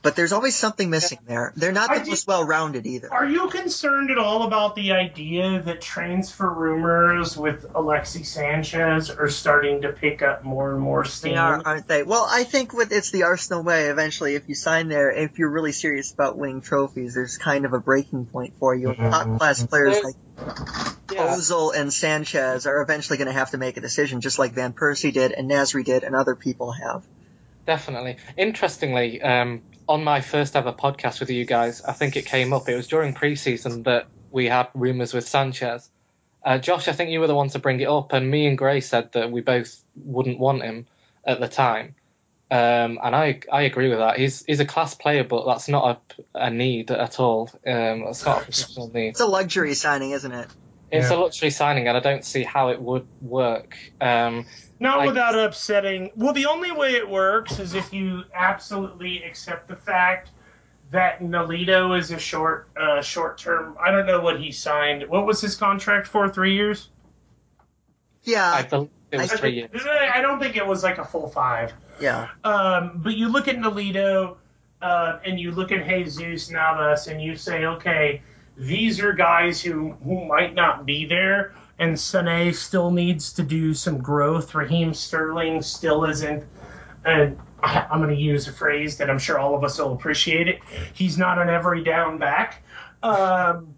but there's always something missing there. They're not the do- most well rounded either. Are you concerned at all about the idea that transfer rumors with Alexi Sanchez are starting to pick up more and more steam? They are, aren't they? Well, I think with it's the Arsenal way. Eventually, if you sign there, if you're really serious about winning trophies, there's kind of a breaking point for you. Mhm. Top class players There's- like yeah, Ozil and Sanchez are eventually going to have to make a decision, just like Van Persie did and Nasri did, and other people have. definitely. Interestingly, um, on my first ever podcast with you guys, I think it came up. It was during preseason that we had rumors with Sanchez. Uh, Josh, I think you were the one to bring it up, and me and Grey said that we both wouldn't want him at the time. Um, and I I agree with that. He's he's a class player, but that's not a, a need at all. Um, that's not a professional need. It's a luxury signing, isn't it? It's Yeah. a luxury signing, and I don't see how it would work. Um, Not I- without upsetting. Well, the only way it works is if you absolutely accept the fact that Nolito is a short, uh, short term. I don't know what he signed. What was his contract for? Three years? Yeah, I believe it was I three years. I don't think it was like a full five. yeah. Um, but you look at Nolito uh, and you look at Jesus Navas and you say, okay, these are guys who, who might not be there, and Sané still needs to do some growth. Raheem Sterling still isn't. And I'm going to use a phrase that I'm sure all of us will appreciate it. He's not an every down back. Um,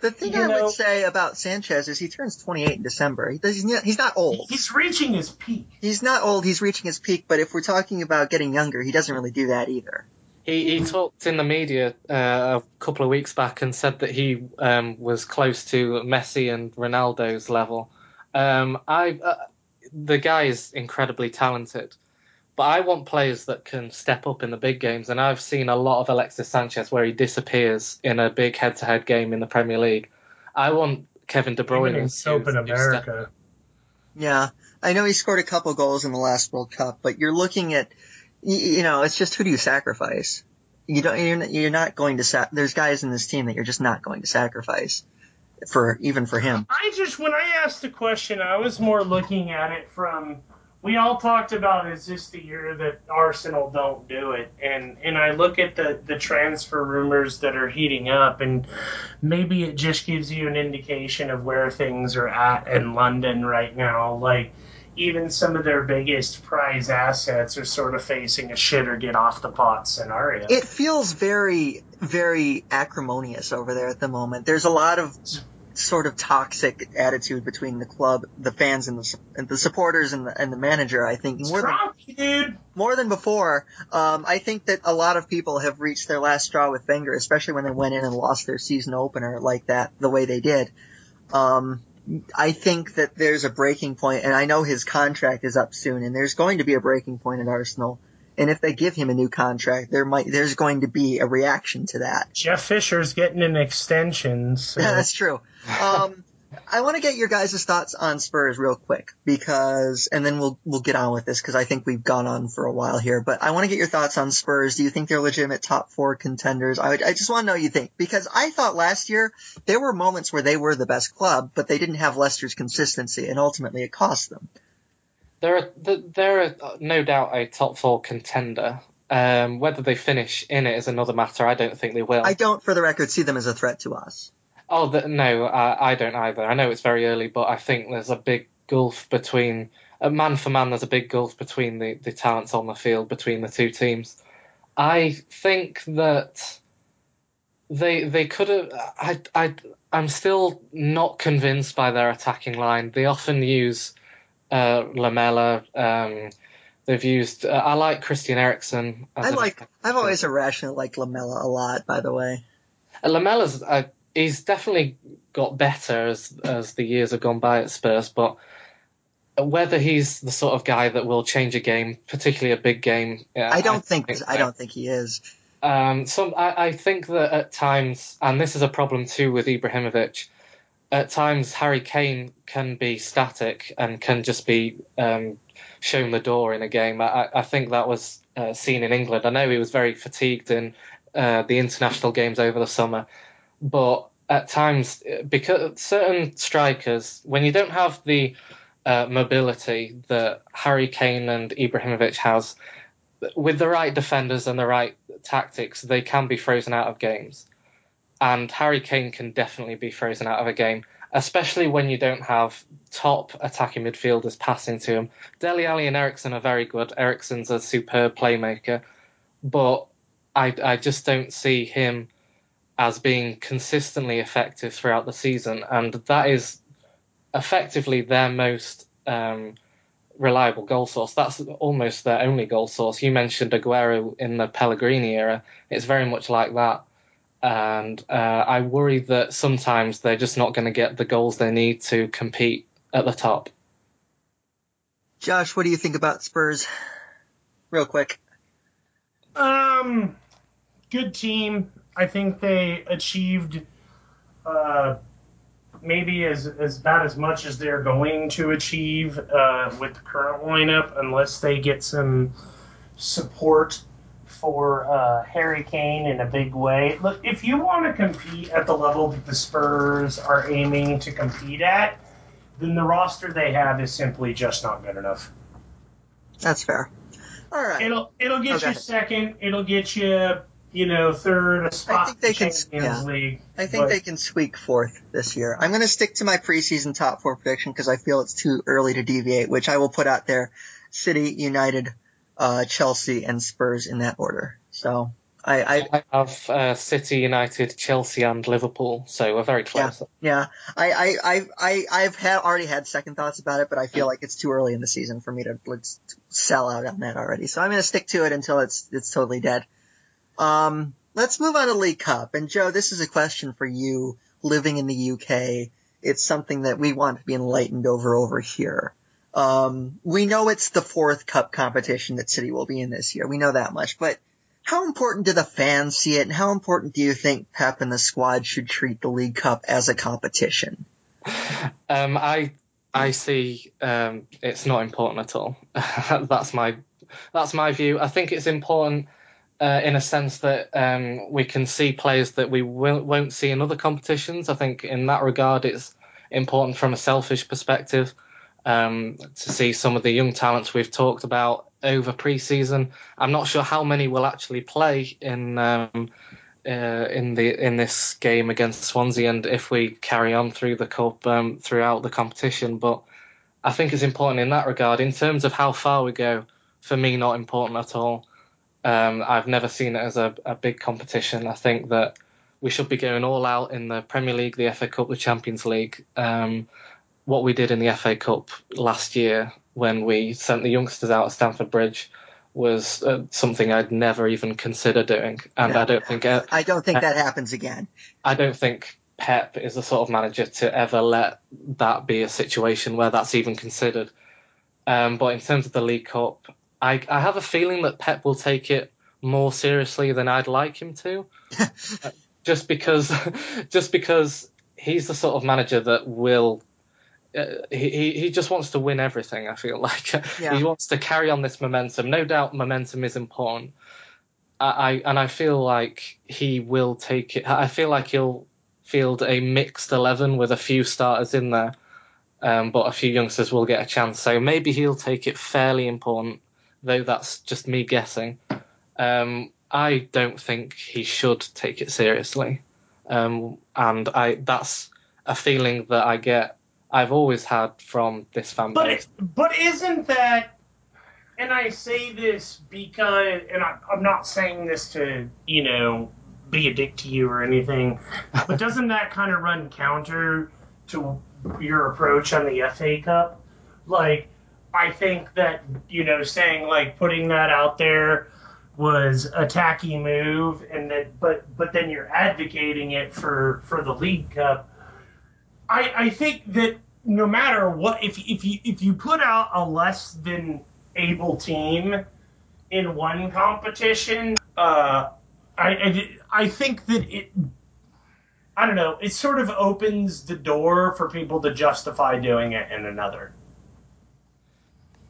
The thing I know- would say about Sanchez is he turns 28 in December. He does, he's not old. he's reaching his peak. He's not old. He's reaching his peak. But if we're talking about getting younger, he doesn't really do that either. He, he talked in the media uh, a couple of weeks back and said that he um, was close to Messi and Ronaldo's level. Um, I uh, the guy is incredibly talented, but I want players that can step up in the big games. And I've seen a lot of Alexis Sanchez where he disappears in a big head-to-head game in the Premier League. I want Kevin De Bruyne Even in to- soap in to America. Yeah, I know he scored a couple goals in the last World Cup, but you're looking at, you, you know, it's just who do you sacrifice? You don't, you're, not- you're not going to sa- there's guys in this team that you're just not going to sacrifice for, even for him. I just, when I asked the question, I was more looking at it from. We all talked about is this the year that Arsenal don't do it, and and I look at the the transfer rumors that are heating up, and maybe it just gives you an indication of where things are at in London right now. Like even some of their biggest prize assets are sort of facing a shit or get off the pot scenario. It feels very, very acrimonious over there at the moment. There's a lot of sort of toxic attitude between the club, the fans, and the and the supporters and the, and the manager. I think more than dude. more than before. Um, I think that a lot of people have reached their last straw with Wenger, especially when they went in and lost their season opener like that, the way they did. Um, I think that there's a breaking point, and I know his contract is up soon, and there's going to be a breaking point at Arsenal. And if they give him a new contract, there might there's going to be a reaction to that. Jeff Fisher's getting an extension. So. Yeah, that's true. Um, I want to get your guys' thoughts on Spurs real quick because, and then we'll we'll get on with this because I think we've gone on for a while here. But I want to get your thoughts on Spurs. Do you think they're legitimate top four contenders? I would, I just want to know what you think because I thought last year there were moments where they were the best club, but they didn't have Leicester's consistency, and ultimately it cost them. They're a, they're a, no doubt a top four contender. Um, whether they finish in it is another matter. I don't think they will. I don't, for the record, see them as a threat to us. Oh the, no, I, I don't either. I know it's very early, but I think there's a big gulf between uh, man for man. There's a big gulf between the, the talents on the field between the two teams. I think that they they could have. I I I'm still not convinced by their attacking line. They often use uh, Lamela. Um, they've used. Uh, I like Christian Eriksen. I like. I've always irrationally liked Lamela a lot. By the way, uh, Lamela's. Uh, he's definitely got better as as the years have gone by at Spurs, but whether he's the sort of guy that will change a game, particularly a big game, I don't I think, think I don't think he is. Um, some I, I think that at times, and this is a problem too with Ibrahimovic. At times, Harry Kane can be static and can just be um, shown the door in a game. I, I think that was uh, seen in England. I know he was very fatigued in uh, the international games over the summer, but at times, because certain strikers, when you don't have the uh, mobility that Harry Kane and Ibrahimovic has, with the right defenders and the right tactics, they can be frozen out of games. And Harry Kane can definitely be frozen out of a game, especially when you don't have top attacking midfielders passing to him. Dele Alli and Eriksen are very good. Eriksen's a superb playmaker, but I, I just don't see him as being consistently effective throughout the season. And that is effectively their most um, reliable goal source. That's almost their only goal source. You mentioned Aguero in the Pellegrini era. It's very much like that. And uh, I worry that sometimes they're just not going to get the goals they need to compete at the top. Josh, what do you think about Spurs? Real quick. Um, good team. I think they achieved uh, maybe as as about as much as they're going to achieve uh, with the current lineup, unless they get some support for uh, Harry Kane in a big way. Look, if you want to compete at the level that the Spurs are aiming to compete at, then the roster they have is simply just not good enough. That's fair. All right. It'll it'll get okay. you second. It'll get you you know, third a spot I think they can, Champions yeah. League. I think but... they can squeak fourth this year. I'm going to stick to my preseason top four prediction because I feel it's too early to deviate, which I will put out there: City, United, uh, Chelsea, and Spurs in that order. So I, I, I have uh, City, United, Chelsea, and Liverpool, so we're very close. Yeah, yeah. I, I, I, I, I've had, already had second thoughts about it, but I feel like it's too early in the season for me to let's sell out on that already. So I'm going to stick to it until it's it's totally dead. Um, let's move on to League Cup. And Joe, this is a question for you living in the UK. It's something that we want to be enlightened over over here. Um, we know it's the fourth cup competition that City will be in this year. We know that much, but how important do the fans see it and how important do you think Pep and the squad should treat the League Cup as a competition? Um, I, I see, um, it's not important at all. that's my, that's my view. I think it's important uh, in a sense that um, we can see players that we will, won't see in other competitions. I think in that regard, it's important from a selfish perspective um, to see some of the young talents we've talked about over pre-season. I'm not sure how many will actually play in um, uh, in the in this game against Swansea, and if we carry on through the cup um, throughout the competition. But I think it's important in that regard. In terms of how far we go, for me, not important at all. Um, I've never seen it as a, a big competition. I think that we should be going all out in the Premier League, the FA Cup, the Champions League. Um, what we did in the FA Cup last year when we sent the youngsters out of Stamford Bridge was uh, something I'd never even consider doing, and I don't think uh, I don't think that happens again. I don't think Pep is the sort of manager to ever let that be a situation where that's even considered. Um, but in terms of the League Cup, I, I have a feeling that Pep will take it more seriously than I'd like him to, just because, just because he's the sort of manager that will. Uh, he he just wants to win everything. I feel like yeah. he wants to carry on this momentum. No doubt, momentum is important. I, I and I feel like he will take it. I feel like he'll field a mixed eleven with a few starters in there, um, but a few youngsters will get a chance. So maybe he'll take it fairly important though that's just me guessing. Um, I don't think he should take it seriously. um, and I that's a feeling that I get. I've always had from this fan But base. it, but isn't that? And I say this because, and I, I'm not saying this to you know be a dick to you or anything, but doesn't that kind of run counter to your approach on the FA Cup? Like, I think that you know saying like putting that out there was a tacky move, and that but but then you're advocating it for for the League Cup. I I think that no matter what, if if you if you put out a less than able team in one competition, uh, I, I I think that it. I don't know. It sort of opens the door for people to justify doing it in another.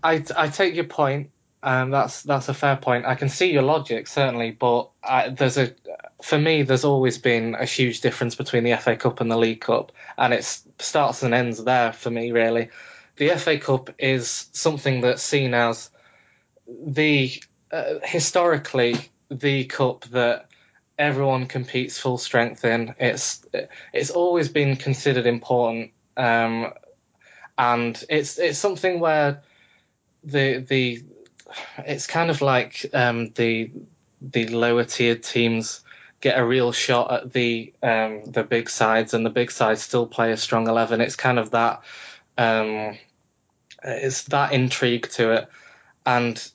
I, I take your point. That's that's a fair point. I can see your logic certainly, but I, there's a for me there's always been a huge difference between the FA Cup and the League Cup, and it starts and ends there for me really. The FA Cup is something that's seen as the uh, historically the cup that everyone competes full strength in. It's it's always been considered important, um, and it's it's something where the the it's kind of like um, the the lower tiered teams get a real shot at the um, the big sides, and the big sides still play a strong eleven. It's kind of that um, it's that intrigue to it, and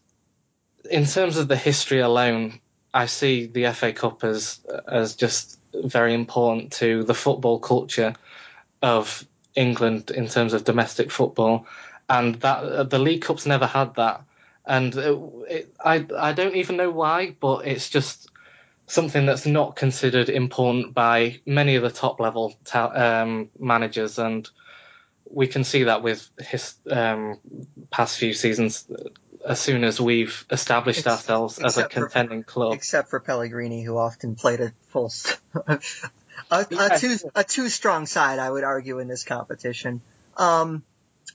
in terms of the history alone, I see the FA Cup as as just very important to the football culture of England in terms of domestic football, and that the League Cup's never had that and it, it, I I don't even know why, but it's just something that's not considered important by many of the top level ta- um, managers, and we can see that with his um, past few seasons. As soon as we've established ourselves as a except for- contending club, except for Pellegrini, who often played a full, st- a, a Yeah. too a too strong side, I would argue, in this competition. Um,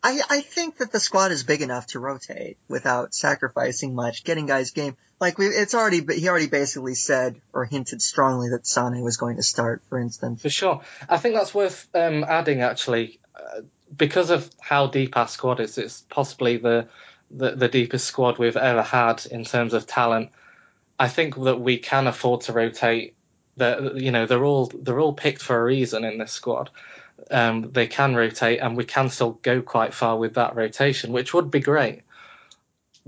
I I think that the squad is big enough to rotate without sacrificing much, getting guys game. Like we, it's already he already basically said or hinted strongly that Sane was going to start, for instance. For sure. I think that's worth um, adding, actually, uh, because of how deep our squad is. It's possibly the, the, the deepest squad we've ever had in terms of talent. I think that we can afford to rotate. The, you know, they're all they're all picked for a reason in this squad. Um, they can rotate, and we can still go quite far with that rotation, which would be great.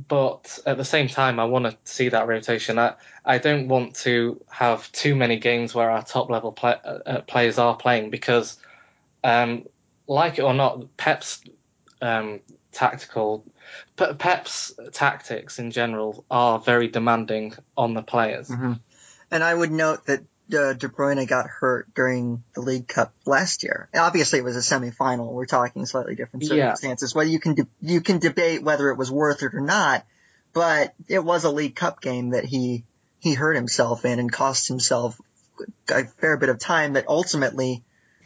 But at the same time, I want to see that rotation. I, I don't want to have too many games where our top level play, uh, uh, players are playing because, um, like it or not, Pep's um, tactical, Pep's tactics in general are very demanding on the players. hmm And I would note that uh, De Bruyne got hurt during the League Cup last year. Obviously, it was a semifinal. We're talking slightly different Yeah. circumstances. Whether you can de- you can debate whether it was worth it or not, but it was a League Cup game that he he hurt himself in and cost himself a fair bit of time. That ultimately,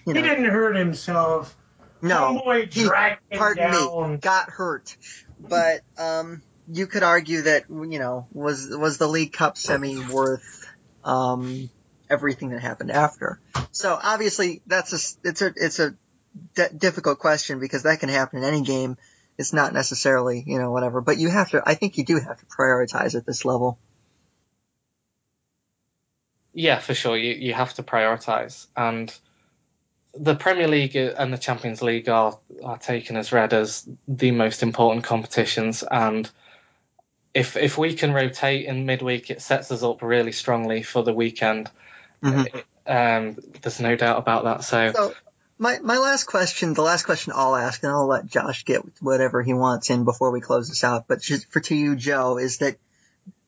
you He didn't hurt himself. no, Homeboy he- dragged him pardon down. me, got hurt. But um, you could argue that you know was was the League Cup semi worth um, everything that happened after. So obviously that's a it's a it's a d- difficult question because that can happen in any game. It's not necessarily you know whatever, but you have to. I think you do have to prioritize at this level. Yeah, for sure. You you have to prioritize, and the Premier League and the Champions League are are taken as read as the most important competitions. And if if we can rotate in midweek, it sets us up really strongly for the weekend. Mhm. Um, there's no doubt about that. So So my my last question, the last question I'll ask, and I'll let Josh get whatever he wants in before we close this out. But just for to you, Joe, is that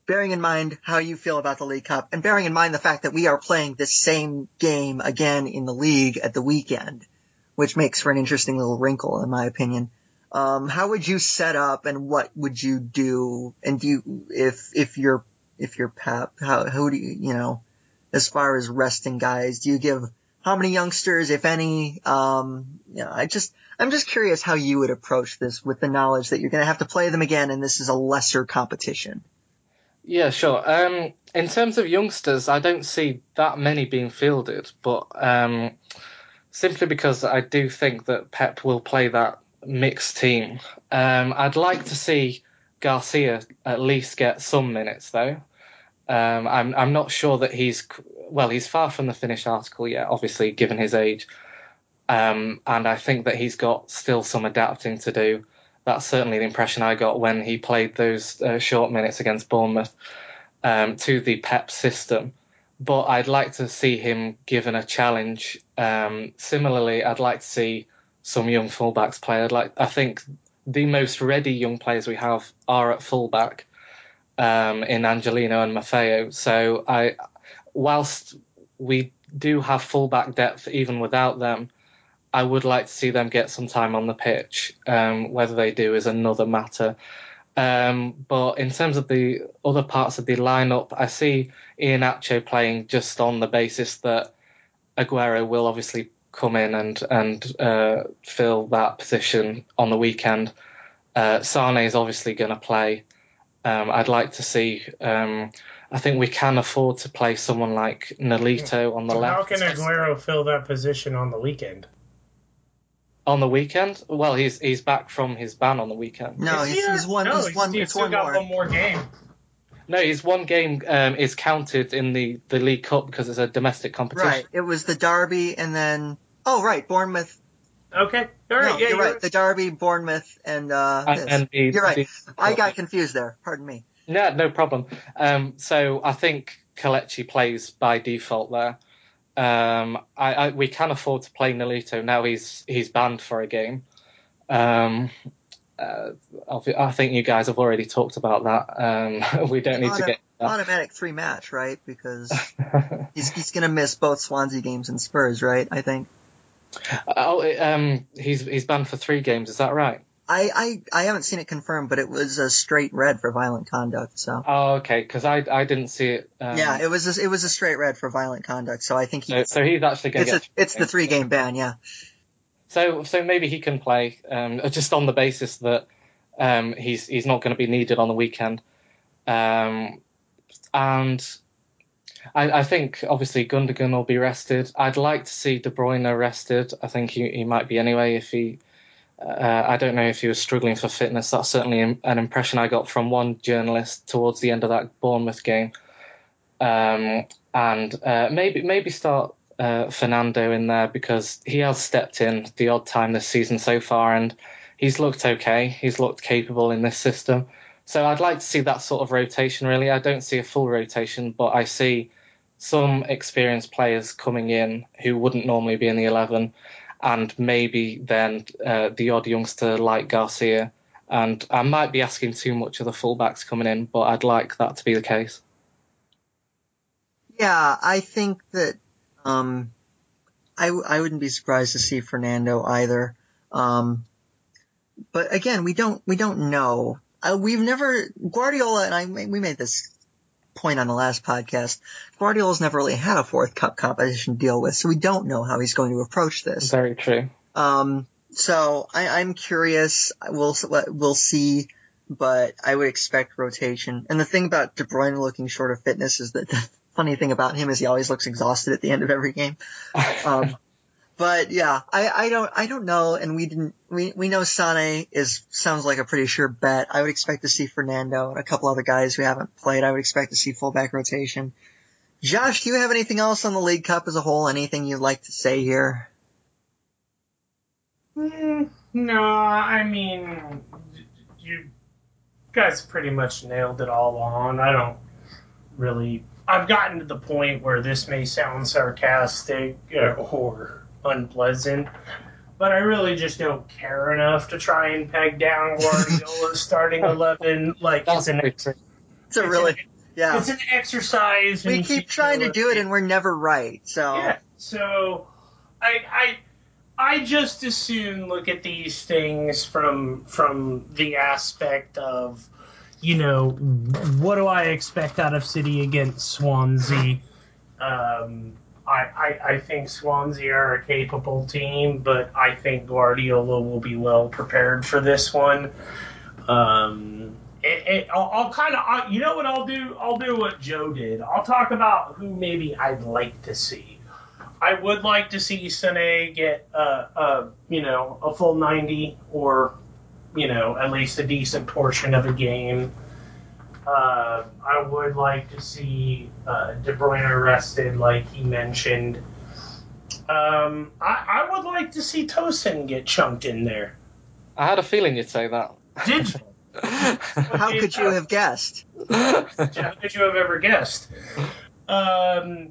bearing in mind how you feel about the League Cup, and bearing in mind the fact that we are playing this same game again in the league at the weekend, which makes for an interesting little wrinkle, in my opinion. Um, how would you set up, and what would you do? And do you, if if you're if you're Pep, how who do you you know, as far as resting guys, do you give how many youngsters, if any? Um, you know, I just, I'm just curious how you would approach this with the knowledge that you're going to have to play them again and this is a lesser competition. Yeah, sure. Um, in terms of youngsters, I don't see that many being fielded, but um, simply because I do think that Pep will play that mixed team. Um, I'd like to see Garcia at least get some minutes, though. Um, I'm I'm not sure that he's well. He's far from the finished article yet, obviously, given his age. Um, and I think that he's got still some adapting to do. That's certainly the impression I got when he played those uh, short minutes against Bournemouth um, to the Pep system. But I'd like to see him given a challenge. Um, similarly, I'd like to see some young fullbacks play. I'd like. I think the most ready young players we have are at fullback um, in Angelino and Maffeo. So I, whilst we do have fullback depth even without them, I would like to see them get some time on the pitch. Um, whether they do is another matter. Um, but in terms of the other parts of the lineup, I see Iheanacho playing just on the basis that Aguero will obviously come in and and uh, fill that position on the weekend. Uh, Sane is obviously going to play. Um, I'd like to see. Um, I think we can afford to play someone like Nolito on the So left. how can Aguero fill that position on the weekend? on the weekend? Well, he's he's back from his ban on the weekend. No, he's, he? he's one. No, he's one. he's It's still one got more. one more game. No, his one game um, is counted in the, the League Cup because it's a domestic competition. Right. It was the Derby, and then oh right, Bournemouth. Okay, all right, no, yeah, you're right. The Derby, Bournemouth, and uh, And, this. and the, You're right. the- I got confused there. Pardon me. Yeah, no problem. Um, so I think Kelechi plays by default there. Um, I, I, we can afford to play Nolito now. He's he's banned for a game. Um, uh, I think you guys have already talked about that. Um, we don't need to Auto- get. Automatic three match, right? Because he's he's gonna miss both Swansea games and Spurs, right? I think. Oh, it, um, he's he's banned for three games. Is that right? I, I I haven't seen it confirmed, but it was a straight red for violent conduct. So Oh, okay. Because I I didn't see it. Um, yeah, it was a, it was a straight red for violent conduct. So I think he, So, so he's actually going it's to a, get. it's the three game ban. Yeah. So so maybe he can play um, just on the basis that um, he's he's not going to be needed on the weekend, um, and I, I think obviously Gundogan will be rested. I'd like to see De Bruyne rested. I think he, he might be anyway if he. Uh, I don't know if he was struggling for fitness. That's certainly an impression I got from one journalist towards the end of that Bournemouth game. Um, and uh, maybe maybe start uh, Fernando in there because he has stepped in the odd time this season so far, and he's looked okay. He's looked capable in this system. So I'd like to see that sort of rotation. Really, I don't see a full rotation, but I see some experienced players coming in who wouldn't normally be in the eleven, and maybe then uh, the odd youngster like Garcia. And I might be asking too much of the fullbacks coming in, but I'd like that to be the case. Yeah, I think that um, I w- I wouldn't be surprised to see Fernando either. Um, but again, we don't we don't know. Uh, we've never Guardiola and I we made this point on the last podcast. Guardiola's never really had a fourth cup competition to deal with, so we don't know how he's going to approach this. Very true. Um, so I, I'm curious. We'll we'll see, but I would expect rotation. And the thing about De Bruyne looking short of fitness is that the funny thing about him is he always looks exhausted at the end of every game. Um, but yeah, I, I don't I don't know. And we didn't we we know Sane is sounds like a pretty sure bet. I would expect to see Fernando and a couple other guys who haven't played. I would expect to see fullback rotation. Josh, do you have anything else on the League Cup as a whole? Anything you'd like to say here? Mm, no, I mean, you guys pretty much nailed it all on. I don't really. I've gotten to the point where this may sound sarcastic or unpleasant, but I really just don't care enough to try and peg down Guardiola's starting eleven. Like it's an. It's a really yeah. it's an exercise. we keep trying to do it and we're never right. So Yeah. So I I I just as soon look at these things from from the aspect of you know what do I expect out of City against Swansea. Um, I, I, I think Swansea are a capable team, but I think Guardiola will be well prepared for this one. Um, it, it, I'll, I'll kind of, you know what I'll do? I'll do what Joe did. I'll talk about who maybe I'd like to see. I would like to see Sané get a, a, you know, a full 90 or, you know, at least a decent portion of a game. Uh, I would like to see uh, De Bruyne rested, like he mentioned. Um, I, I would like to see Tosin get chunked in there. I had a feeling you'd say that. Did you? How could you have guessed? How could you have ever guessed? Um,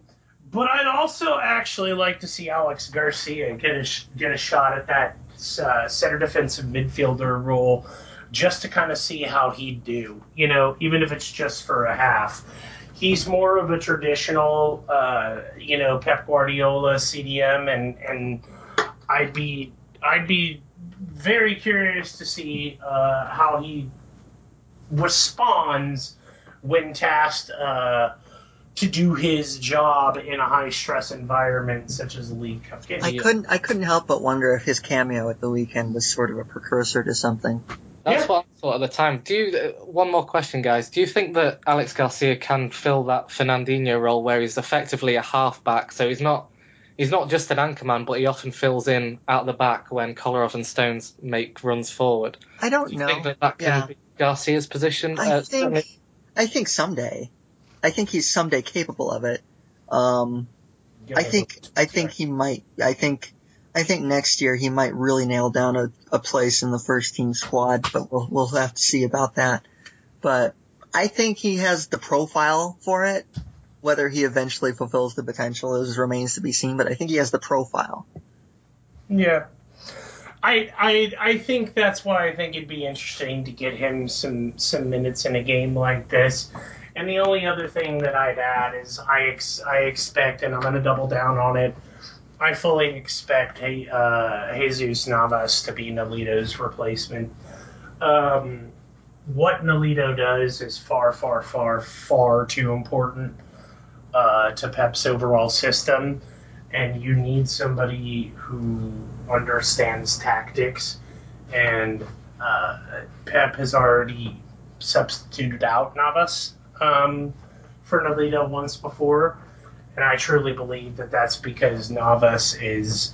but I'd also actually like to see Alex Garcia get a get a shot at that uh, center defensive midfielder role, just to kind of see how he'd do. You know, even if it's just for a half. He's more of a traditional, uh, you know, Pep Guardiola CDM, and and I'd be I'd be very curious to see uh, how he responds when tasked uh, to do his job in a high stress environment such as the League Cup game. I couldn't I couldn't help but wonder if his cameo at the weekend was sort of a precursor to something. That's Yeah. what I thought at the time. Do you? uh, One more question, guys. Do you think that Alex Garcia can fill that Fernandinho role where he's effectively a halfback? So he's not. He's not just an anchorman, but he often fills in out the back when Kolarov and Stones make runs forward. I don't Do you know. think that that can Yeah. be Garcia's position? I Uh, think I think someday. I think he's someday capable of it. Um I think I think he might I think I think next year he might really nail down a, a place in the first team squad, but we'll we'll have to see about that. But I think he has the profile for it. Whether he eventually fulfills the potential is remains to be seen, but I think he has the profile. Yeah. I, I I think that's why I think it'd be interesting to get him some some minutes in a game like this. And the only other thing that I'd add is I ex, I expect, and I'm going to double down on it. I fully expect uh, Jesus Navas to be Nolito's replacement. Um, what Nolito does is far, far, far, far too important uh, to Pep's overall system and you need somebody who understands tactics. And uh, Pep has already substituted out Navas um, for Nolito once before, and I truly believe that that's because Navas is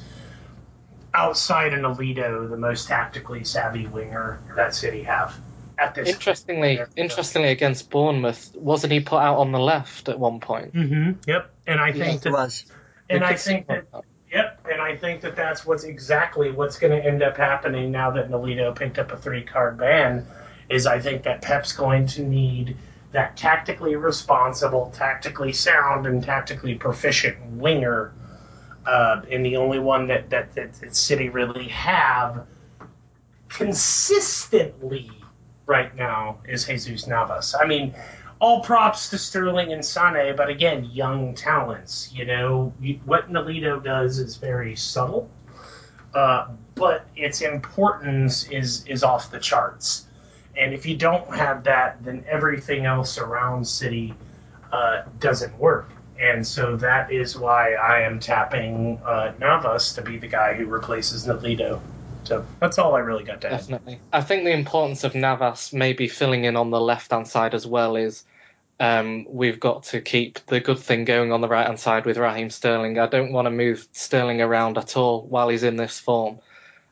outside of Nolito the most tactically savvy winger that City have at this. Interestingly, interestingly against Bournemouth, wasn't he put out on the left at one point? Mm-hmm. Yep, and I He think that, was. and I think that that. Yep, and I think that that's what's exactly what's going to end up happening now that Nolito picked up a three card ban. Is I think that Pep's going to need that tactically responsible, tactically sound, and tactically proficient winger. Uh, and the only one that, that, that, that City really have consistently right now is Jesus Navas. I mean, all props to Sterling and Sane, but again, young talents. You know, what Nolito does is very subtle, uh, but its importance is is off the charts. And if you don't have that, then everything else around City uh, doesn't work. And so that is why I am tapping uh, Navas to be the guy who replaces Nolito. So that's all I really got to add. Definitely. I think the importance of Navas maybe filling in on the left hand side as well is um, we've got to keep the good thing going on the right hand side with Raheem Sterling. I don't want to move Sterling around at all while he's in this form.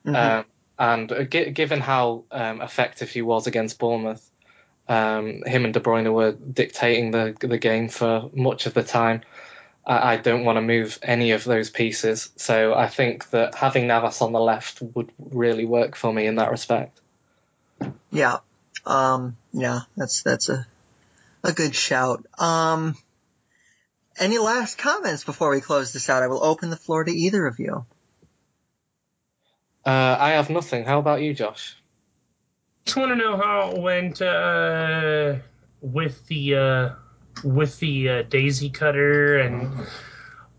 Mhm. Um, and uh, given how um, effective he was against Bournemouth, um, him and De Bruyne were dictating the the game for much of the time. I, I don't want to move any of those pieces, so I think that having Navas on the left would really work for me in that respect. Yeah. Um, yeah, that's, that's a, a good shout. Um, any last comments before we close this out? I will open the floor to either of you. Uh, I have nothing. How about you, Josh? just want to know how it went uh, with the uh, with the uh, daisy cutter and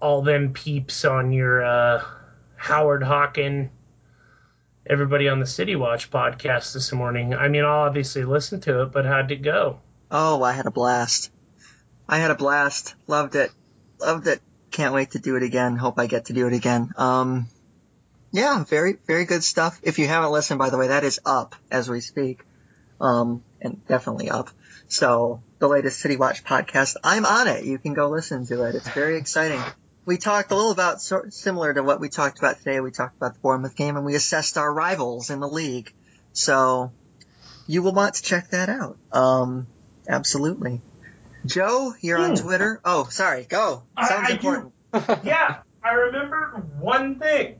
all them peeps on your uh, Howard Hockin. Everybody on the City Watch podcast this morning. I mean, I'll obviously listen to it, but how'd it go? Oh, I had a blast. I had a blast. Loved it. Loved it. Can't wait to do it again. Hope I get to do it again. Um, yeah, very, very good stuff. If you haven't listened, by the way, that is up as we speak. um, and definitely up. So the latest City Watch podcast, I'm on it. You can go listen to it. It's very exciting. We talked a little about sort similar to what we talked about today. We talked about the Bournemouth game and we assessed our rivals in the league. So you will want to check that out. Um, absolutely. Joe, you're on Hmm. Twitter. Oh, sorry. Go. Sounds I do- important. yeah, I remember one thing.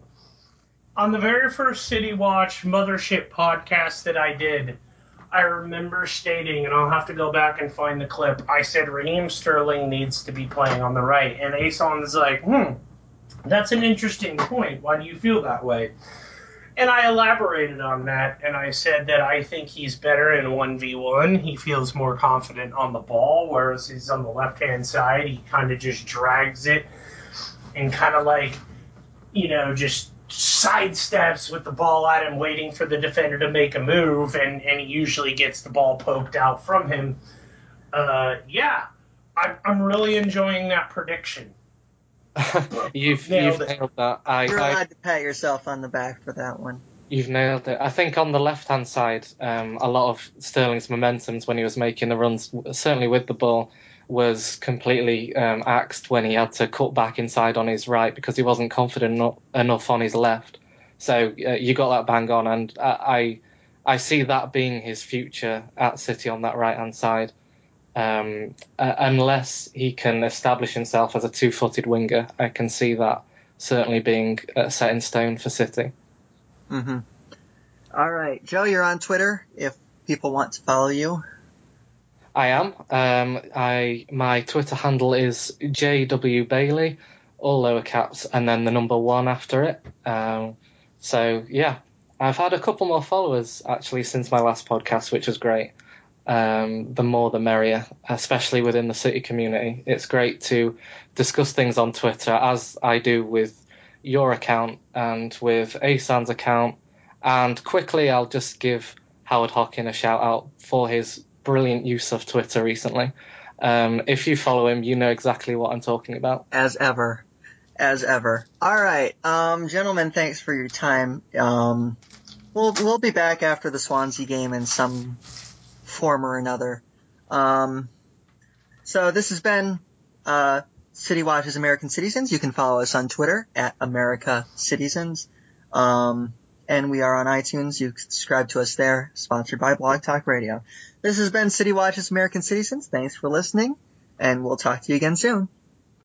On the very first City Watch Mothership podcast that I did, I remember stating, and I'll have to go back and find the clip, I said Raheem Sterling needs to be playing on the right. And Ason's like, hmm, that's an interesting point. Why do you feel that way? And I elaborated on that, and I said that I think he's better in 1v1. He feels more confident on the ball, whereas he's on the left hand side. He kind of just drags it and kind of like, you know, just sidesteps with the ball at him, waiting for the defender to make a move, and, and he usually gets the ball poked out from him. Uh, yeah, I, I'm really enjoying that prediction. you've Nailed you've it. nailed that. I, You're I allowed to pat yourself on the back for that one. You've nailed it. I think on the left hand side, um, a lot of Sterling's momentums when he was making the runs, certainly with the ball, was completely um, axed when he had to cut back inside on his right because he wasn't confident eno- enough on his left. So uh, you got that bang on, and I, I I see that being his future at City on that right hand side. Um, uh, unless he can establish himself as a two footed winger, I can see that certainly being uh, set in stone for City. Mm-hmm. All right, Joe, you're on Twitter. If people want to follow you, I am. Um, I my Twitter handle is JW Bailey, all lower caps, and then the number one after it. Um, so yeah, I've had a couple more followers actually since my last podcast, which was great. Um, the more the merrier, especially within the city community. It's great to discuss things on Twitter, as I do with your account and with Asan's account. And quickly, I'll just give Howard Hockin a shout out for his brilliant use of Twitter recently. Um, if you follow him, you know exactly what I'm talking about. as ever, as ever. All right, um, gentlemen, thanks for your time. Um, we'll we'll be back after the Swansea game in some form or another. Um, so this has been uh, City Watches American Cityzens. You can follow us on Twitter at America Cityzens. Um, and we are on iTunes. You can subscribe to us there, sponsored by Blog Talk Radio. This has been City Watches American Cityzens. Thanks for listening, and we'll talk to you again soon.